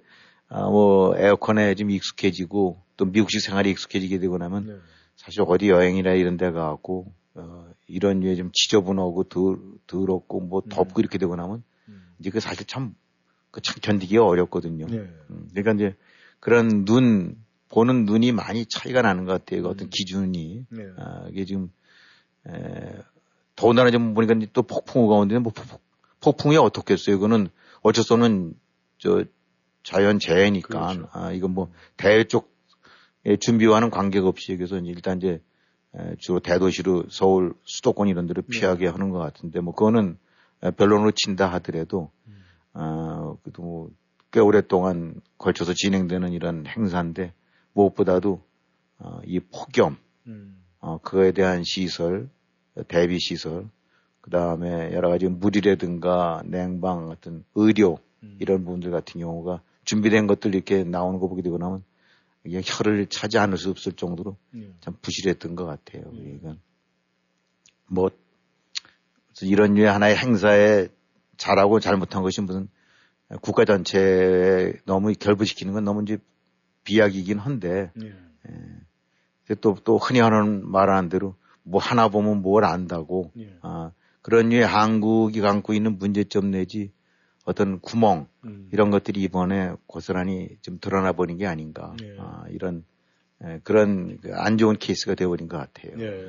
아, 뭐 에어컨에 좀 익숙해지고 또 미국식 생활이 익숙해지게 되고 나면 네. 사실 어디 여행이나 이런 데 가고 어, 이런 류에 좀 지저분하고 더, 더럽고 뭐 덥고 이렇게 되고 나면 음. 이제 그 사실 참, 그 참 견디기가 어렵거든요. 네. 음, 그러니까 이제 그런 눈, 보는 눈이 많이 차이가 나는 것 같아요. 그 어떤 기준이. 네. 아, 이게 지금, 에, 더군다나 좀 보니까 또 폭풍우 가운데 뭐 폭- 폭풍 이 어떻겠어요. 그거는 어쩔 수 없는 저 자연 재해니까. 그렇죠. 아, 이건 뭐 대외 쪽의 준비와는 관계없이 그래서 이제 일단 이제 에, 주로 대도시로 서울 수도권 이런 데로 네. 피하게 하는 것 같은데 뭐 그거는 에, 변론으로 친다 하더라도 음. 아, 그래도 뭐, 꽤 오랫동안 걸쳐서 진행되는 이런 행사인데, 무엇보다도, 어, 이 폭염, 음. 어, 그거에 대한 시설, 대비 시설, 그 다음에 여러 가지 물이라든가 냉방 같은 의료, 음. 이런 부분들 같은 경우가 준비된 것들 이렇게 나오는 거 보게 되고 나면, 이게 혀를 차지 않을 수 없을 정도로 예. 참 부실했던 것 같아요. 음. 그러니까, 뭐, 이런 류의 하나의 행사에 잘하고 잘못한 것이 무슨 국가 전체에 너무 결부시키는 건 너무 이제 비약이긴 한데, 예. 또, 또 흔히 하는 말하는 대로 뭐 하나 보면 뭘 안다고, 예. 아, 그런 류의 한국이 갖고 있는 문제점 내지 어떤 구멍, 음. 이런 것들이 이번에 고스란히 좀 드러나 버린 게 아닌가, 예. 아, 이런, 에, 그런 그 안 좋은 케이스가 되어버린 것 같아요. 예.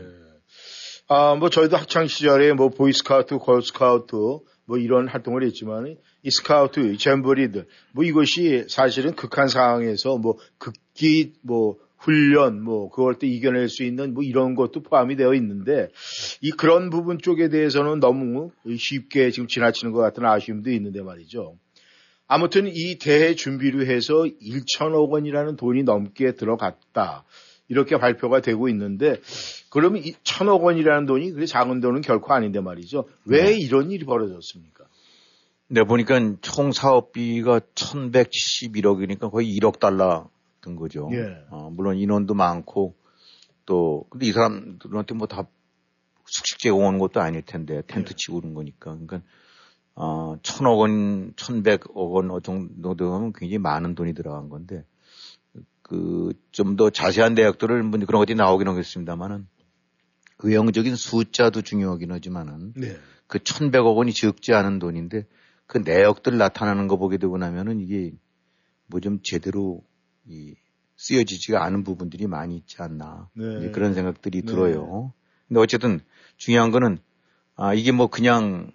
아, 뭐 저희도 학창 시절에 뭐 보이스카우트, 걸스카우트 뭐 이런 활동을 했지만 이 스카우트, 이 잼버리들 뭐 이것이 사실은 극한 상황에서 뭐 극기 뭐 훈련 뭐 그걸 또 이겨낼 수 있는 뭐 이런 것도 포함이 되어 있는데 이 그런 부분 쪽에 대해서는 너무 쉽게 지금 지나치는 것 같은 아쉬움도 있는데 말이죠. 아무튼 이 대회 준비로 해서 1천억 원이라는 돈이 넘게 들어갔다. 이렇게 발표가 되고 있는데 그러면 이 천억 원이라는 돈이 그게 작은 돈은 결코 아닌데 말이죠. 왜 이런 일이 벌어졌습니까? 네, 보니까 총 사업비가 1171억이니까 거의 1억 달러 든 거죠. 예. 어, 물론 인원도 많고 또 근데 이 사람들한테 뭐 다 숙식제 오는 것도 아닐 텐데 텐트 예. 치고 그런 거니까 그러니까 어, 천억 원, 천백억 원 정도 되면 굉장히 많은 돈이 들어간 건데 그 좀 더 자세한 내역들을 뭐 그런 것들이 나오긴 하겠습니다만은 의형적인 숫자도 중요하긴 하지만은 네. 그 1100억 원이 적지 않은 돈인데 그 내역들 나타나는 거 보게 되고 나면은 이게 뭐 좀 제대로 이 쓰여지지가 않은 부분들이 많이 있지 않나 네. 그런 생각들이 네. 들어요. 근데 어쨌든 중요한 거는 아 이게 뭐 그냥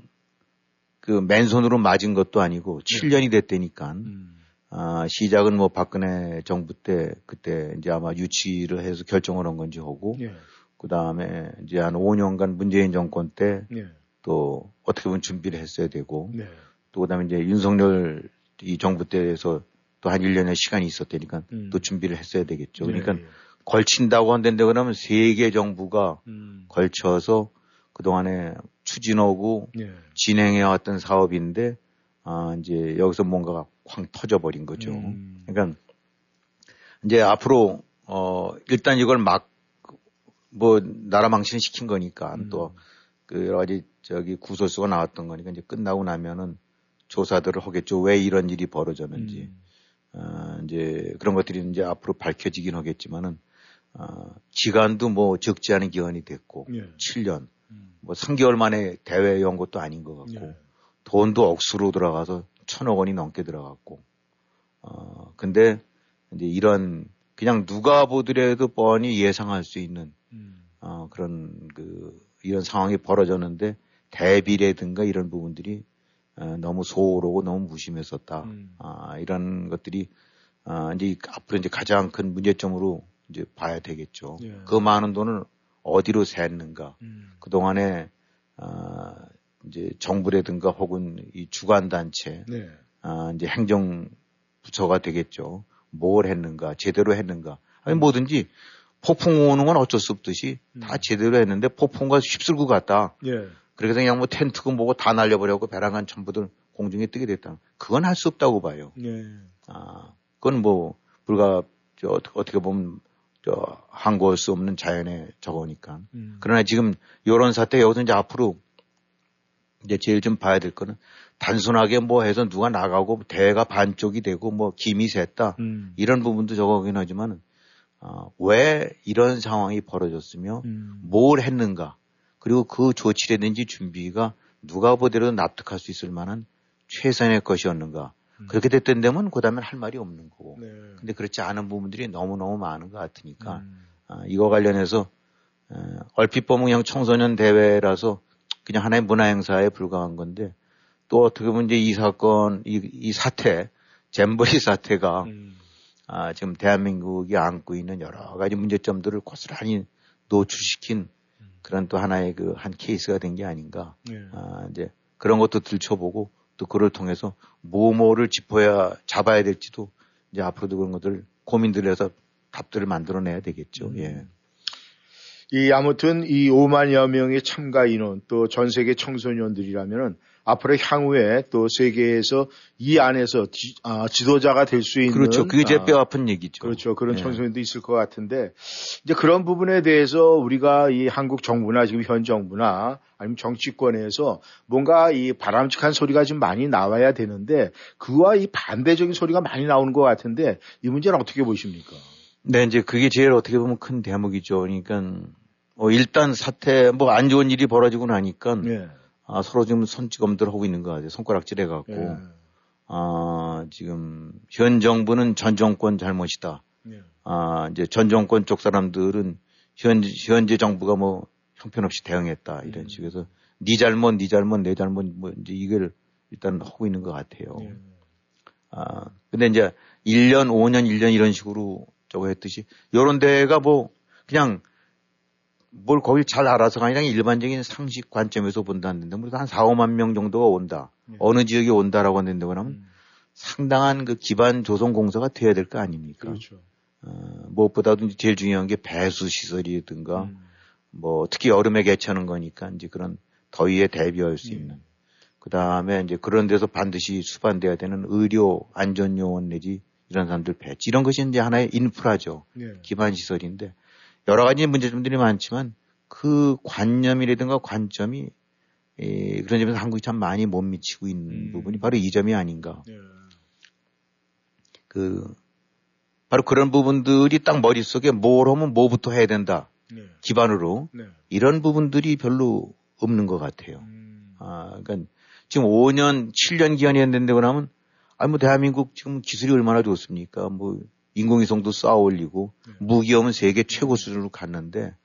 그 맨손으로 맞은 것도 아니고 7년이 됐다니까 음. 아 시작은 뭐 박근혜 정부 때 그때 이제 아마 유치를 해서 결정을 한 건지 하고 예. 그 다음에 이제 한 5년간 문재인 정권 때 예. 또 어떻게 보면 준비를 했어야 되고 네. 또 그다음에 이제 윤석열 이 정부 때에서 또 한 1년의 시간이 있었다니까 음. 또 준비를 했어야 되겠죠. 예, 그러니까 예. 걸친다고 한다는데 그러면 세 개 정부가 음. 걸쳐서 그동안에 추진하고 예. 진행해 왔던 사업인데 아 이제 여기서 뭔가가 쾅 터져버린 거죠. 음. 그러니까 이제 앞으로 어 일단 이걸 막 뭐 나라 망신 시킨 거니까 음. 또그 여러 가지 저기 구설수가 나왔던 거니까 이제 끝나고 나면은 조사들을 하겠죠. 왜 이런 일이 벌어졌는지. 음. 어, 이제 그런 것들이 이제 앞으로 밝혀지긴 하겠지만은 어, 기간도 뭐 적지 않은 기간이 됐고 예. 7년 음. 뭐 3개월 만에 대회 연 것도 아닌 것 같고 예. 돈도 억수로 들어가서 천억 원이 넘게 들어갔고 어 근데 이제 이런 그냥 누가 보더라도 뻔히 예상할 수 있는 음. 어, 그런 그 이런 상황이 벌어졌는데 대비라든가 이런 부분들이 어, 너무 소홀하고 너무 무심했었다. 음. 아, 이런 것들이 아, 이제 앞으로 이제 가장 큰 문제점으로 이제 봐야 되겠죠. 예. 그 많은 돈을 어디로 샜는가. 음. 그동안에 아, 이제 정부라든가 혹은 이 주관 단체 네. 아, 이제 행정 부처가 되겠죠. 뭘 했는가, 제대로 했는가. 아니 뭐든지 폭풍 오는 건 어쩔 수 없듯이 다 제대로 했는데 폭풍과 휩쓸고 갔다. 예. 그래서 그냥 뭐 텐트고 뭐고 다 날려버려고 배랑간 전부들 공중에 뜨게 됐다. 그건 할 수 없다고 봐요. 예. 아, 그건 뭐 불가 저 어떻게, 보면 저 항거할 수 없는 자연의 저거니까. 음. 그러나 지금 이런 사태 여기서 이제 앞으로 이제 제일 좀 봐야 될 거는 단순하게 뭐 해서 누가 나가고 대가 반쪽이 되고 뭐 김이 샜다 음. 이런 부분도 저거긴 하지만 어, 왜 이런 상황이 벌어졌으며 음. 뭘 했는가 그리고 그 조치라든지 준비가 누가 보더라도 납득할 수 있을 만한 최선의 것이었는가 그렇게 됐던 데면 그 다음엔 할 말이 없는 거고 네. 근데 그렇지 않은 부분들이 너무너무 많은 것 같으니까 음. 아, 이거 관련해서 에, 얼핏 보면 그냥 청소년 대회라서 그냥 하나의 문화 행사에 불과한 건데 또 어떻게 보면 이제 이 사건 이, 이 사태 잼버리 사태가 음. 아, 지금 대한민국이 안고 있는 여러 가지 문제점들을 고스란히 노출시킨 그런 또 하나의 그 한 케이스가 된 게 아닌가. 예. 아, 이제 그런 것도 들춰보고 또 그를 통해서 뭐뭐를 짚어야 잡아야 될지도 이제 앞으로도 그런 것들 고민들 해서 답들을 만들어내야 되겠죠. 음. 예. 이 아무튼 이 5만여 명의 참가 인원 또 전 세계 청소년들이라면은 앞으로 향후에 또 세계에서 이 안에서 지도자가 될 수 있는 그렇죠. 그게 제 아, 뼈 아픈 얘기죠. 그렇죠. 그런 예. 청소년도 있을 것 같은데 이제 그런 부분에 대해서 우리가 이 한국 정부나 지금 현 정부나 아니면 정치권에서 뭔가 이 바람직한 소리가 좀 많이 나와야 되는데 그와 이 반대적인 소리가 많이 나오는 것 같은데 이 문제는 어떻게 보십니까? 네, 이제 그게 제일 어떻게 보면 큰 대목이죠. 그러니까 뭐 일단 사태 뭐 안 좋은 일이 벌어지고 나니까 예. 아, 서로 지금 손찌검들 하고 있는 거 같아요. 손가락질 해갖고 예. 아, 지금 현 정부는 전 정권 잘못이다. 예. 아, 이제 전 정권 쪽 사람들은 현, 현재 정부가 뭐 형편없이 대응했다. 음. 이런 식으로 네 잘못, 네 잘못, 내 잘못 뭐 이제 이걸 일단 하고 있는 것 같아요. 예. 아, 근데 이제 1년, 5년, 1년 이런 식으로 저거 했듯이 요런 데가 뭐 그냥 뭘 거기 잘 알아서가 아니라 일반적인 상식 관점에서 본다는데 우리가 한 4, 5만 명 정도가 온다. 예. 어느 지역에 온다라고 한다고 하면 음. 상당한 그 기반 조성 공사가 돼야 될 거 아닙니까? 그렇죠. 어, 무엇보다도 이제 제일 중요한 게 배수 시설이든가 음. 뭐 특히 여름에 개최하는 거니까 이제 그런 더위에 대비할 수 예. 있는 그 다음에 이제 그런 데서 반드시 수반돼야 되는 의료 안전 요원 내지 이런 사람들 배치 이런 것이 이제 하나의 인프라죠 예. 기반 시설인데 여러 가지 문제점들이 많지만 그 관념이라든가 관점이 에, 그런 점에서 한국이 참 많이 못 미치고 있는 음. 부분이 바로 이 점이 아닌가 예. 그 바로 그런 부분들이 딱 머릿속에 뭘 하면 뭐부터 해야 된다 네. 기반으로 네. 이런 부분들이 별로 없는 것 같아요. 음. 아, 그러니까 지금 5년, 7년 기한이 했는데 그러면 아니 뭐 대한민국 지금 기술이 얼마나 좋습니까? 뭐 인공위성도 쌓아 올리고 네. 무기업은 세계 최고 수준으로 갔는데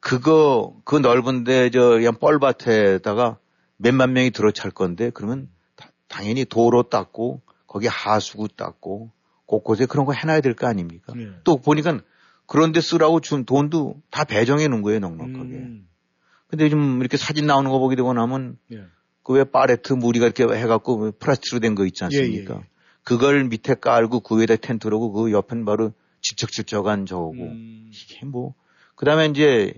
그거 그 넓은데 저 그냥 뻘밭에다가 몇만 명이 들어찰 건데 그러면 다- 당연히 도로 닦고 거기 하수구 닦고 곳곳에 그런 거 해놔야 될 거 아닙니까? 네. 또 보니까 그런데 쓰라고 준 돈도 다 배정해 놓은 거예요, 넉넉하게. 음. 근데 요즘 이렇게 사진 나오는 거 보게 되고 나면 예. 그왜 파레트 무리가 이렇게 해갖고 플라스틱으로 된 거 있지 않습니까? 예, 예. 그걸 밑에 깔고 그 위에다 텐트로고 그 옆엔 바로 질척질척한 저거고 음. 이게 뭐 그다음에 이제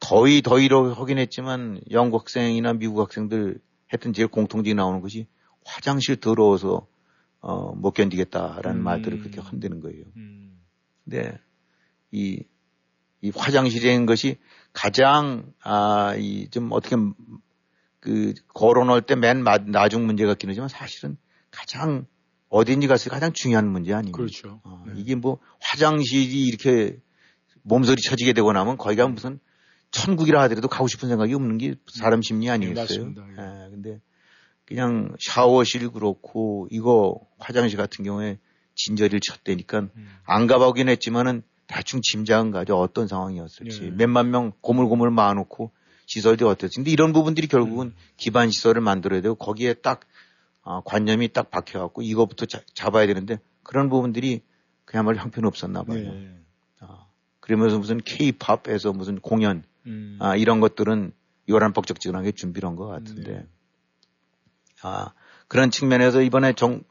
더위 더위로 하긴 했지만 영국 학생이나 미국 학생들 했던 제일 공통적이 나오는 것이 화장실 더러워서 어, 못 견디겠다라는 음. 말들을 그렇게 흔드는 거예요. 음. 근데 이, 이 화장실인 것이 가장, 아, 이, 좀 어떻게, 그, 거론할 때 맨 나중 문제 같긴 하지만 사실은 가장 어딘지 갔을 때 가장 중요한 문제 아닙니까? 그렇죠. 어, 네. 이게 뭐 화장실이 이렇게 몸소리 쳐지게 되고 나면 거기가 무슨 천국이라 하더라도 가고 싶은 생각이 없는 게 사람 심리 아니겠어요? 맞습니다. 예. 예, 근데 그냥 샤워실 그렇고 이거 화장실 같은 경우에 진저리를 쳤다니까 음. 안 가보긴 했지만은 대충 짐작은 가죠. 어떤 상황이었을지. 예. 몇만 명 고물고물 모아놓고 시설이 어땠지. 근데 이런 부분들이 결국은 음. 기반 시설을 만들어야 되고 거기에 딱 아, 관념이 딱 박혀갖고 이거부터 자- 잡아야 되는데 그런 부분들이 그야말로 형편없었나 봐요. 네. 아, 그러면서 무슨 케이팝에서 무슨 공연 음. 아, 이런 것들은 요란 뻑적지근하게 준비를 한 것 같은데. 네. 아, 그런 측면에서 이번에 정,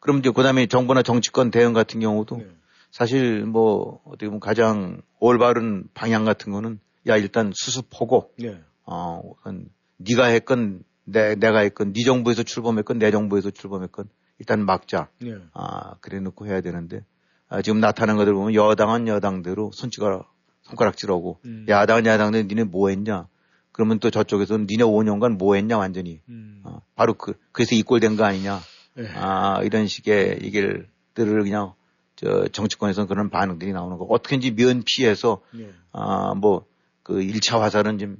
그럼 이제 그 다음에 정부나 정치권 대응 같은 경우도 네. 사실 뭐 어떻게 보면 가장 올바른 방향 같은 거는 야, 일단 수습하고, 네. 어, 한 네가 했건 내, 내가 했건 네 정부에서 출범했건 내 정부에서 출범했건 일단 막자. 네. 아, 그래 놓고 해야 되는데, 아, 지금 나타나는 것들 보면 여당은 여당대로 손찌가 손가락질하고, 음. 야당은 야당대로 니네 뭐 했냐? 그러면 또 저쪽에서는 니네 5년간 뭐 했냐, 완전히. 음. 어, 바로 그, 그래서 이 꼴 된 거 아니냐. 네. 아, 이런 식의 얘기들을 그냥, 저, 정치권에서는 그런 반응들이 나오는 거. 어떻게든지 면 피해서, 네. 아, 뭐, 그 1차 화살은 좀,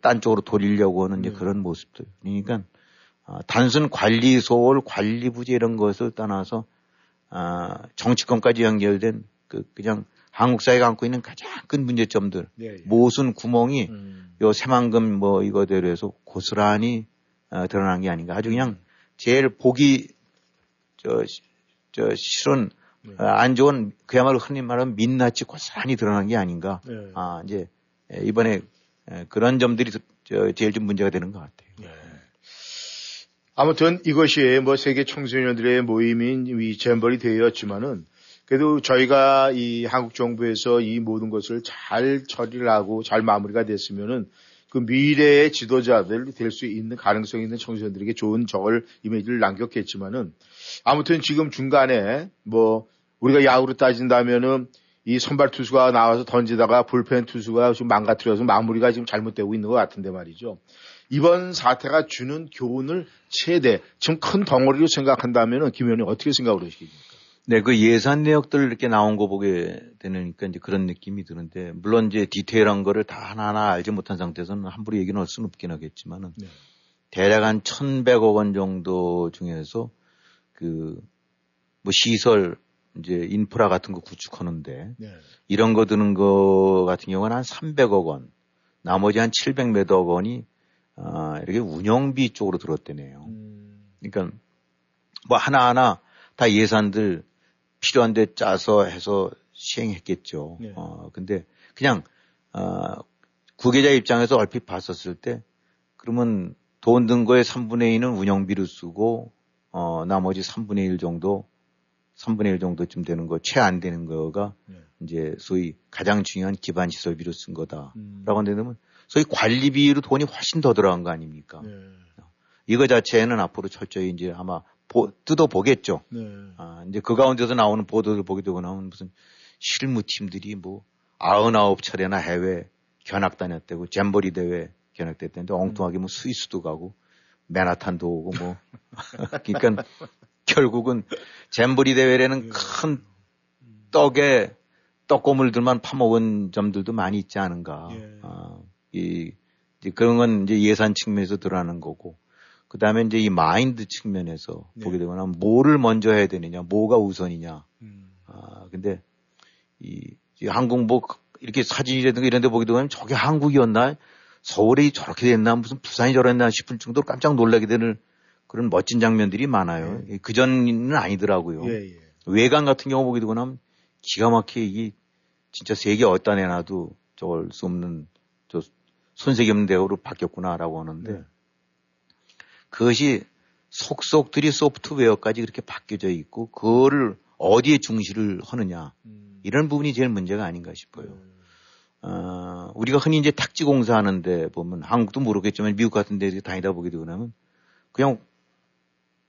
딴 쪽으로 돌리려고 하는 이제 네. 그런 모습들. 그러니까, 아, 단순 관리 소홀, 관리 부재 이런 것을 떠나서, 아, 정치권까지 연결된 그, 그냥 한국 사회가 안고 있는 가장 큰 문제점들, 네. 예. 모순 구멍이 음. 요 새만금 뭐 이거대로 해서 고스란히 어, 드러난 게 아닌가. 아주 그냥 제일 보기 저, 시- 저 실은 네. 어, 안 좋은 그야말로 흔히 말하면 민낯이 고스란히 드러난 게 아닌가. 네. 아 이제 에, 이번에 에, 그런 점들이 저, 제일 좀 문제가 되는 것 같아요. 네. 아무튼 이것이 뭐 세계 청소년들의 모임인 이 잼벌이 되었지만은 그래도 저희가 이 한국 정부에서 이 모든 것을 잘 처리를 하고 잘 마무리가 됐으면은 그 미래의 지도자들 될 수 있는 가능성 있는 청소년들에게 좋은 저걸 이미지를 남겼겠지만은 아무튼 지금 중간에 뭐 우리가 야구로 따진다면은 이 선발 투수가 나와서 던지다가 불펜 투수가 좀 망가뜨려서 마무리가 지금 잘못되고 있는 것 같은데 말이죠. 이번 사태가 주는 교훈을 최대, 지금 큰 덩어리로 생각한다면 김 의원님 어떻게 생각을 하시겠습니까? 네, 그 예산 내역들 이렇게 나온 거 보게 되니까 이제 그런 느낌이 드는데, 물론 이제 디테일한 거를 다 하나하나 알지 못한 상태에서는 함부로 얘기는 할 수는 없긴 하겠지만은, 네. 대략 한 1100억 원 정도 중에서 그, 뭐 시설, 이제 인프라 같은 거 구축하는데, 네. 이런 거 드는 거 같은 경우는 한 300억 원, 나머지 한 700 몇억 원이, 아, 이렇게 운영비 쪽으로 들었대네요. 음, 그러니까 뭐 하나하나 다 예산들 필요한데 짜서 해서 시행했겠죠. 네. 어, 근데 그냥, 어, 구계자 입장에서 얼핏 봤었을 때 그러면 돈 든 거의 3분의 2는 운영비로 쓰고, 어, 나머지 3분의 1 정도, 3분의 1 정도쯤 되는 거, 채 안 되는 거가 네. 이제 소위 가장 중요한 기반 시설비로 쓴 거다라고 음, 한다면 소위 관리비로 돈이 훨씬 더 들어간 거 아닙니까? 네. 이거 자체는 앞으로 철저히 이제 아마 보- 뜯어보겠죠. 네. 아, 이제 그 가운데서 나오는 보도를 보게 되고 나면 무슨 실무팀들이 뭐 99차례나 해외 견학 다녔다고 잼버리 대회 견학 됐다는데 엉뚱하게 뭐 스위스도 가고 맨하탄도 오고 뭐 그러니까 결국은 잼버리 대회라는 큰 떡에 떡고물들만 파먹은 점들도 많이 있지 않은가. 예. 아, 이, 이제 그런 건 이제 예산 측면에서 드러나는 거고. 그 다음에 이제 이 마인드 측면에서 네. 보게 되거나 뭐를 먼저 해야 되느냐, 뭐가 우선이냐. 음, 아, 근데 이, 이 한국 뭐 이렇게 사진이라든가 이런 데 보게 되면 저게 한국이었나? 서울이 저렇게 됐나? 무슨 부산이 저랬나 싶을 정도로 깜짝 놀라게 되는 그런 멋진 장면들이 많아요. 그 전은 아니더라고요. 네. 예, 예. 외관 같은 경우 보게 되고 나면 기가 막히게 이게 진짜 세계 어디다 내놔도 저걸 수 없는 저 손색이 없는 대우로 바뀌었구나라고 하는데 네. 그것이 속속들이 소프트웨어까지 그렇게 바뀌어져 있고 그거를 어디에 중시를 하느냐 음, 이런 부분이 제일 문제가 아닌가 싶어요. 음, 어, 우리가 흔히 이제 탁지 공사하는데 보면 한국도 모르겠지만 미국 같은 데 다니다 보게 되고 나면 그냥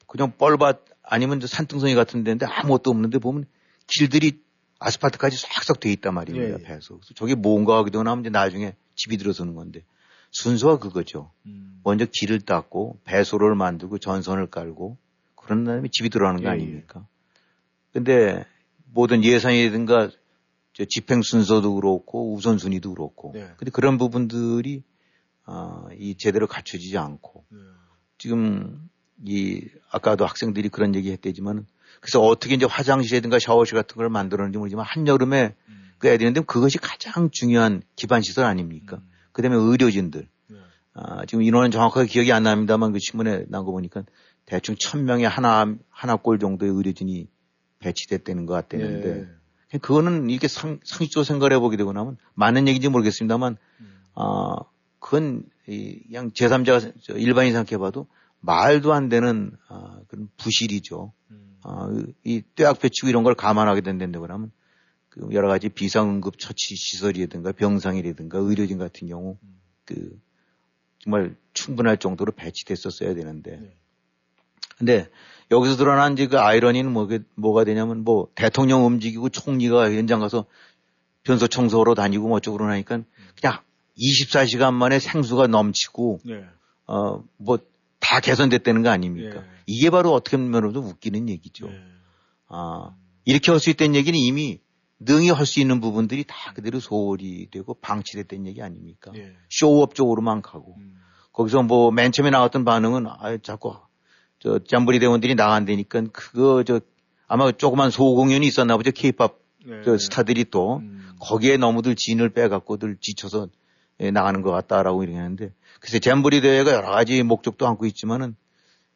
그냥 뻘밭 아니면 산등성이 같은 데인데 아무것도 없는데 보면 길들이 아스팔트까지 싹싹 돼 있단 말입니다. 예, 예. 배에서. 그래서 저게 뭔가 하기도 하면 이제 나중에 집이 들어서는 건데 순서가 그거죠. 음, 먼저 길을 닦고 배수로를 만들고 전선을 깔고 그런 다음에 집이 들어가는 거 예, 예. 아닙니까? 근데 모든 예산이든가 저 집행 순서도 그렇고 우선순위도 그렇고 네. 근데 그런 부분들이 아, 이 제대로 갖춰지지 않고 네. 지금 이 아까도 학생들이 그런 얘기 했대지만 그래서 어떻게 이제 화장실이라든가 샤워실 같은 걸 만들었는지 모르지만 한여름에 음. 그 애들이 되는데 그것이 가장 중요한 기반 시설 아닙니까? 음. 그 다음에 의료진들. 네. 아, 지금 인원은 정확하게 기억이 안 납니다만 그 신문에 난 거 보니까 대충 천 명에 하나, 하나 꼴 정도의 의료진이 배치됐다는 것 같다는데 예. 그거는 이렇게 상, 상식적으로 생각을 해보게 되고 나면 많은 얘기인지 모르겠습니다만, 음. 아, 그건 이, 그냥 제3자가 저 일반인 생각해봐도 말도 안 되는 아, 그런 부실이죠. 음. 아, 이 떼약 배치고 이런 걸 감안하게 된다고 그러면 그 여러 가지 비상응급 처치 시설이라든가 병상이라든가 의료진 같은 경우 음. 그 정말 충분할 정도로 배치됐었어야 되는데 네. 근데 여기서 드러난 이제 그 아이러니는 뭐, 뭐가 되냐면 뭐 대통령 움직이고 총리가 현장 가서 변소 청소로 다니고 뭐 어쩌고 그러니까 그냥 24시간 만에 생수가 넘치고 네. 어뭐 다 개선됐다는 거 아닙니까? 예. 이게 바로 어떻게 보면 웃기는 얘기죠. 네. 아, 이렇게 할 수 있다는 얘기는 이미 능히 할 수 있는 부분들이 다 그대로 소홀히 되고 방치됐다는 얘기 아닙니까? 예. 쇼업 쪽으로만 가고. 음. 거기서 뭐 맨 처음에 나왔던 반응은 아 자꾸 저 잠부리 대원들이 나간다니까 그거 저 아마 조그만 소공연이 있었나 보죠. 케이팝 네. 저 스타들이 또 음. 거기에 너무들 진을 빼갖고들 지쳐서 예, 나가는 것 같다라고 이렇게 하는데 글쎄 잼버리 대회가 여러 가지 목적도 안고 있지만은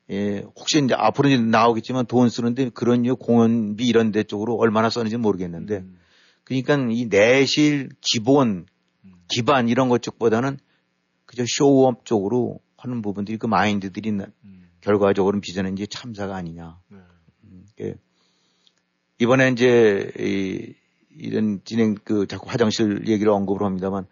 예, 혹시 이제 앞으로 이제 나오겠지만 돈 쓰는데 그런 요 공연비 이런 데 쪽으로 얼마나 썼는지 모르겠는데 음. 그러니까 이 내실 기본 음. 기반 이런 것 쪽보다는 그저 쇼업 쪽으로 하는 부분들이 그 마인드들이 나- 음. 결과적으로는 빚어낸 이제 참사가 아니냐. 네. 음, 예. 이번에 이제 이, 이런 진행 그 자꾸 화장실 얘기를 언급을 합니다만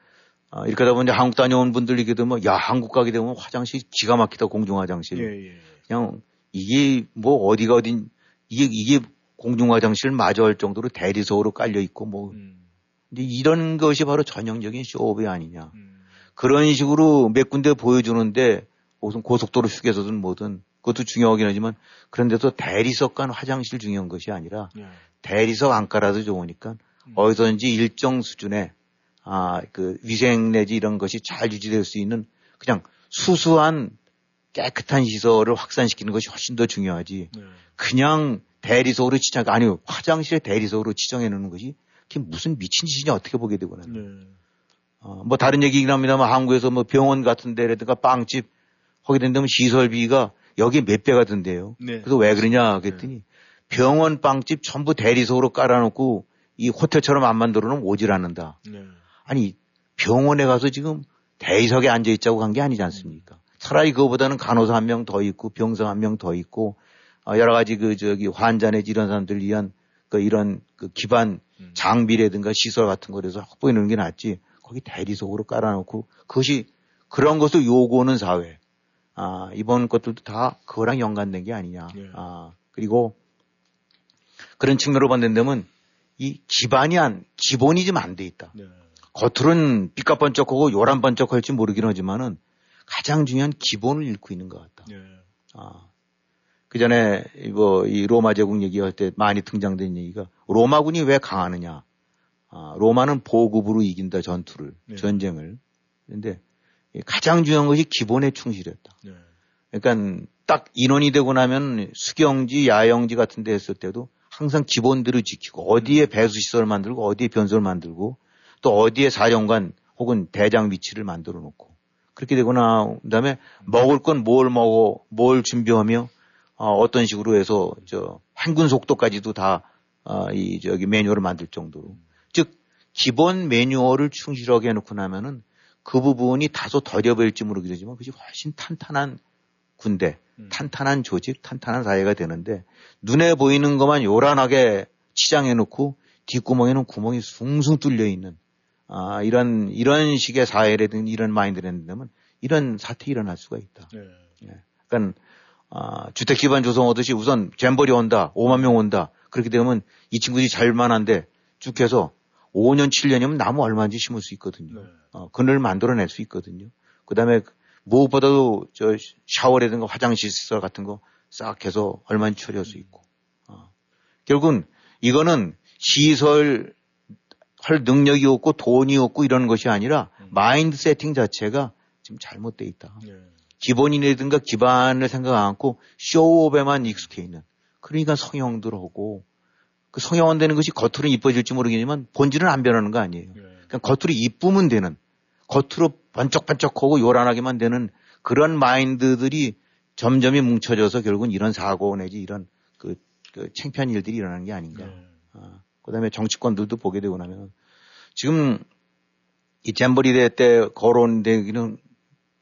아, 이렇게 하다 보면 이제 한국 다녀온 분들 얘기 되면 야 한국 가게 되면 화장실 기가 막히다 공중 화장실. 예, 예. 그냥 이게 뭐 어디가 어딘 이게 이게 공중 화장실 마저 할 정도로 대리석으로 깔려 있고 뭐 음. 이제 이런 것이 바로 전형적인 쇼업이 아니냐. 음. 그런 식으로 몇 군데 보여주는데 무슨 고속도로 휴게소든 뭐든 그것도 중요하긴 하지만 그런데도 대리석 간 화장실 중요한 것이 아니라 예. 대리석 안 깔아도 좋으니까 음. 어디서든지 일정 수준의 아, 그 위생 내지 이런 것이 잘 유지될 수 있는 그냥 수수한 깨끗한 시설을 확산시키는 것이 훨씬 더 중요하지. 네. 그냥 대리석으로 지정, 아니요, 화장실에 대리석으로 지정해 놓는 것이 그게 무슨 미친 짓이냐 어떻게 보게 되거나. 네. 어, 뭐 다른 얘기긴 합니다만 한국에서 뭐 병원 같은 데라든가 빵집 하게 된다면 시설비가 여기에 몇 배가 든대요. 네. 그래서 왜 그러냐 그랬더니 병원 빵집 전부 대리석으로 깔아놓고 이 호텔처럼 안 만들어 놓으면 오질 않는다. 네. 아니 병원에 가서 지금 대리석에 앉아 있자고 간 게 아니지 않습니까? 차라리 그거보다는 간호사 한 명 더 있고 병사 한 명 더 있고 어, 여러 가지 그 저기 환자 내지 이런 사람들 위한 그 이런 그 기반 음. 장비라든가 시설 같은 거에서 확보해 놓는 게 낫지. 거기 대리석으로 깔아놓고 그것이 그런 것을 요구하는 사회. 아, 이번 것들도 다 그거랑 연관된 게 아니냐. 예. 아, 그리고 그런 측면으로 본다면 이 기반이 안, 기본이 좀 안 돼 있다. 네. 겉으로는 삐까번쩍하고 요란번쩍할지 모르긴 하지만은 가장 중요한 기본을 잃고 있는 것 같다. 네. 아. 그 전에, 뭐, 이 로마 제국 얘기할 때 많이 등장된 얘기가 로마군이 왜 강하느냐. 아, 로마는 보급으로 이긴다, 전투를, 네. 전쟁을. 이 가장 중요한 것이 기본에 충실했다. 네. 그러니까 딱 인원이 되고 나면 수경지, 야영지 같은 데 했을 때도 항상 기본들을 지키고 어디에 배수시설 만들고 어디에 변소를 만들고 또 어디에 사령관 혹은 대장 위치를 만들어 놓고 그렇게 되고 나 그다음에 먹을 건 뭘 먹어 뭘 준비하며 어, 떤 식으로 해서 저 행군 속도까지도 다 어, 이 저기 매뉴얼을 만들 정도로 즉 기본 매뉴얼을 충실하게 해놓고 나면은 그 부분이 다소 더뎌 보일지 모르겠지만 그것이 훨씬 탄탄한 군대, 음. 탄탄한 조직, 탄탄한 사회가 되는데 눈에 보이는 것만 요란하게 치장해 놓고 뒷구멍에는 구멍이 숭숭 뚫려 있는 아, 이런 이런 식의 사회라든지 이런 마인드를 되면 이런 사태 일어날 수가 있다. 네. 그러니까 아, 주택 기반 조성 하듯이 우선 잼버리 온다, 5만 명 온다. 그렇게 되면 이 친구들이 잘만한데 쭉 해서 5년, 7년이면 나무 얼마인지 심을 수 있거든요. 네. 어, 그늘을 만들어낼 수 있거든요. 그 다음에 무엇보다도 저 샤워라든가 화장실 시설 같은 거 싹 해서 얼마인지 처리할 수 있고. 어. 결국은 이거는 시설 할 능력이 없고 돈이 없고 이런 것이 아니라 마인드 세팅 자체가 지금 잘못돼 있다. 네. 기본이라든가 기반을 생각 안 하고 쇼업에만 익숙해 있는 그러니까 성형들 하고 그 성형한 되는 것이 겉으로 이뻐질지 모르겠지만 본질은 안 변하는 거 아니에요. 그러니까 겉으로 이쁘면 되는 겉으로 번쩍번쩍하고 요란하게만 되는 그런 마인드들이 점점이 뭉쳐져서 결국은 이런 사고 내지 이런 그, 그 창피한 일들이 일어나는 게 아닌가. 네. 어, 그 다음에 정치권들도 보게 되고 나면 지금 이 잼버리 대회 때 거론되기는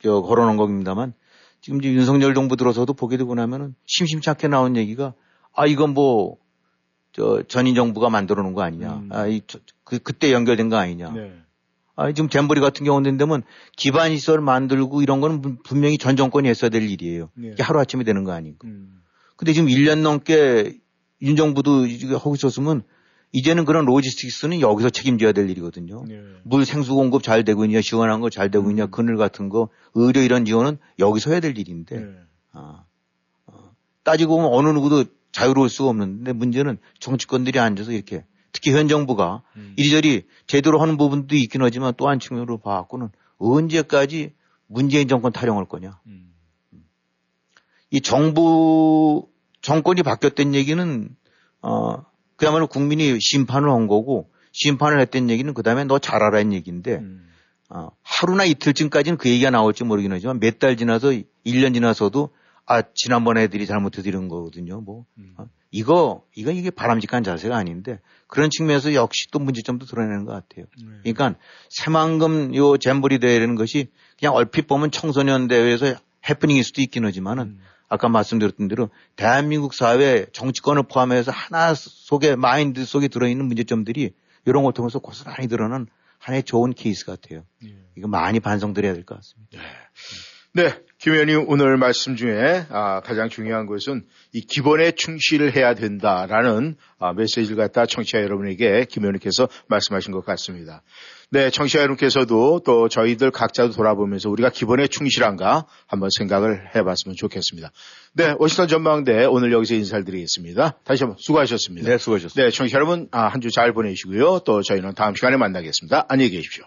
저 거론한 겁니다만 지금 이제 윤석열 정부 들어서도 보게 되고 나면은 심심치 않게 나온 얘기가 아 이건 뭐 저 전인 정부가 만들어 놓은 거 아니냐. 음. 아, 이, 저, 그, 그때 연결된 거 아니냐. 네. 아, 지금 잼버리 같은 경우는 되면 기반 시설 만들고 이런 거는 분- 분명히 전 정권이 했어야 될 일이에요. 네. 이게 하루 아침에 되는 거 아니고. 음. 근데 지금 1년 넘게 윤 정부도 하고 있었으면 이제는 그런 로지스틱스는 여기서 책임져야 될 일이거든요. 네. 물 생수 공급 잘 되고 있냐, 시원한 거 잘 되고 있냐, 음. 그늘 같은 거, 의료 이런 지원은 여기서 해야 될 일인데, 네. 아, 어, 따지고 보면 어느 누구도 자유로울 수가 없는데 문제는 정치권들이 앉아서 이렇게 특히 현 정부가 음. 이리저리 제대로 하는 부분도 있긴 하지만 또 한 측면으로 봐갖고는 언제까지 문재인 정권 타령할 거냐. 음. 이 정부 정권이 바뀌었다는 얘기는 어 그야말로 국민이 심판을 한 거고 심판을 했던 얘기는 그 다음에 너 잘하라는 얘기인데 음. 어, 하루나 이틀쯤까지는 그 얘기가 나올지 모르긴 하지만 몇 달 지나서 1년 지나서도 아 지난번 애들이 잘못해서 이런 거거든요. 뭐 음. 어, 이거 이거 이게 바람직한 자세가 아닌데 그런 측면에서 역시 또 문제점도 드러내는 것 같아요. 네. 그러니까 새만금 요 잼버리 대회라는 것이 그냥 얼핏 보면 청소년 대회에서 해프닝일 수도 있긴 하지만은 음. 아까 말씀드렸던 대로 대한민국 사회 정치권을 포함해서 하나 속에 마인드 속에 들어있는 문제점들이 이런 걸 통해서 고스란히 드러난 하나의 좋은 케이스 같아요. 예. 이거 많이 반성드려야 될 것 같습니다. 네, 김 의원님 오늘 말씀 중에 아, 가장 중요한 것은 이 기본에 충실을 해야 된다라는 아, 메시지를 갖다 청취자 여러분에게 김 의원님께서 말씀하신 것 같습니다. 네, 청취자 여러분께서도 또 저희들 각자도 돌아보면서 우리가 기본에 충실한가 한번 생각을 해봤으면 좋겠습니다. 네, 워싱턴 전망대 오늘 여기서 인사를 드리겠습니다. 다시 한번 수고하셨습니다. 네, 수고하셨습니다. 네, 청취자 여러분 아, 한주 잘 보내시고요. 또 저희는 다음 시간에 만나겠습니다. 안녕히 계십시오.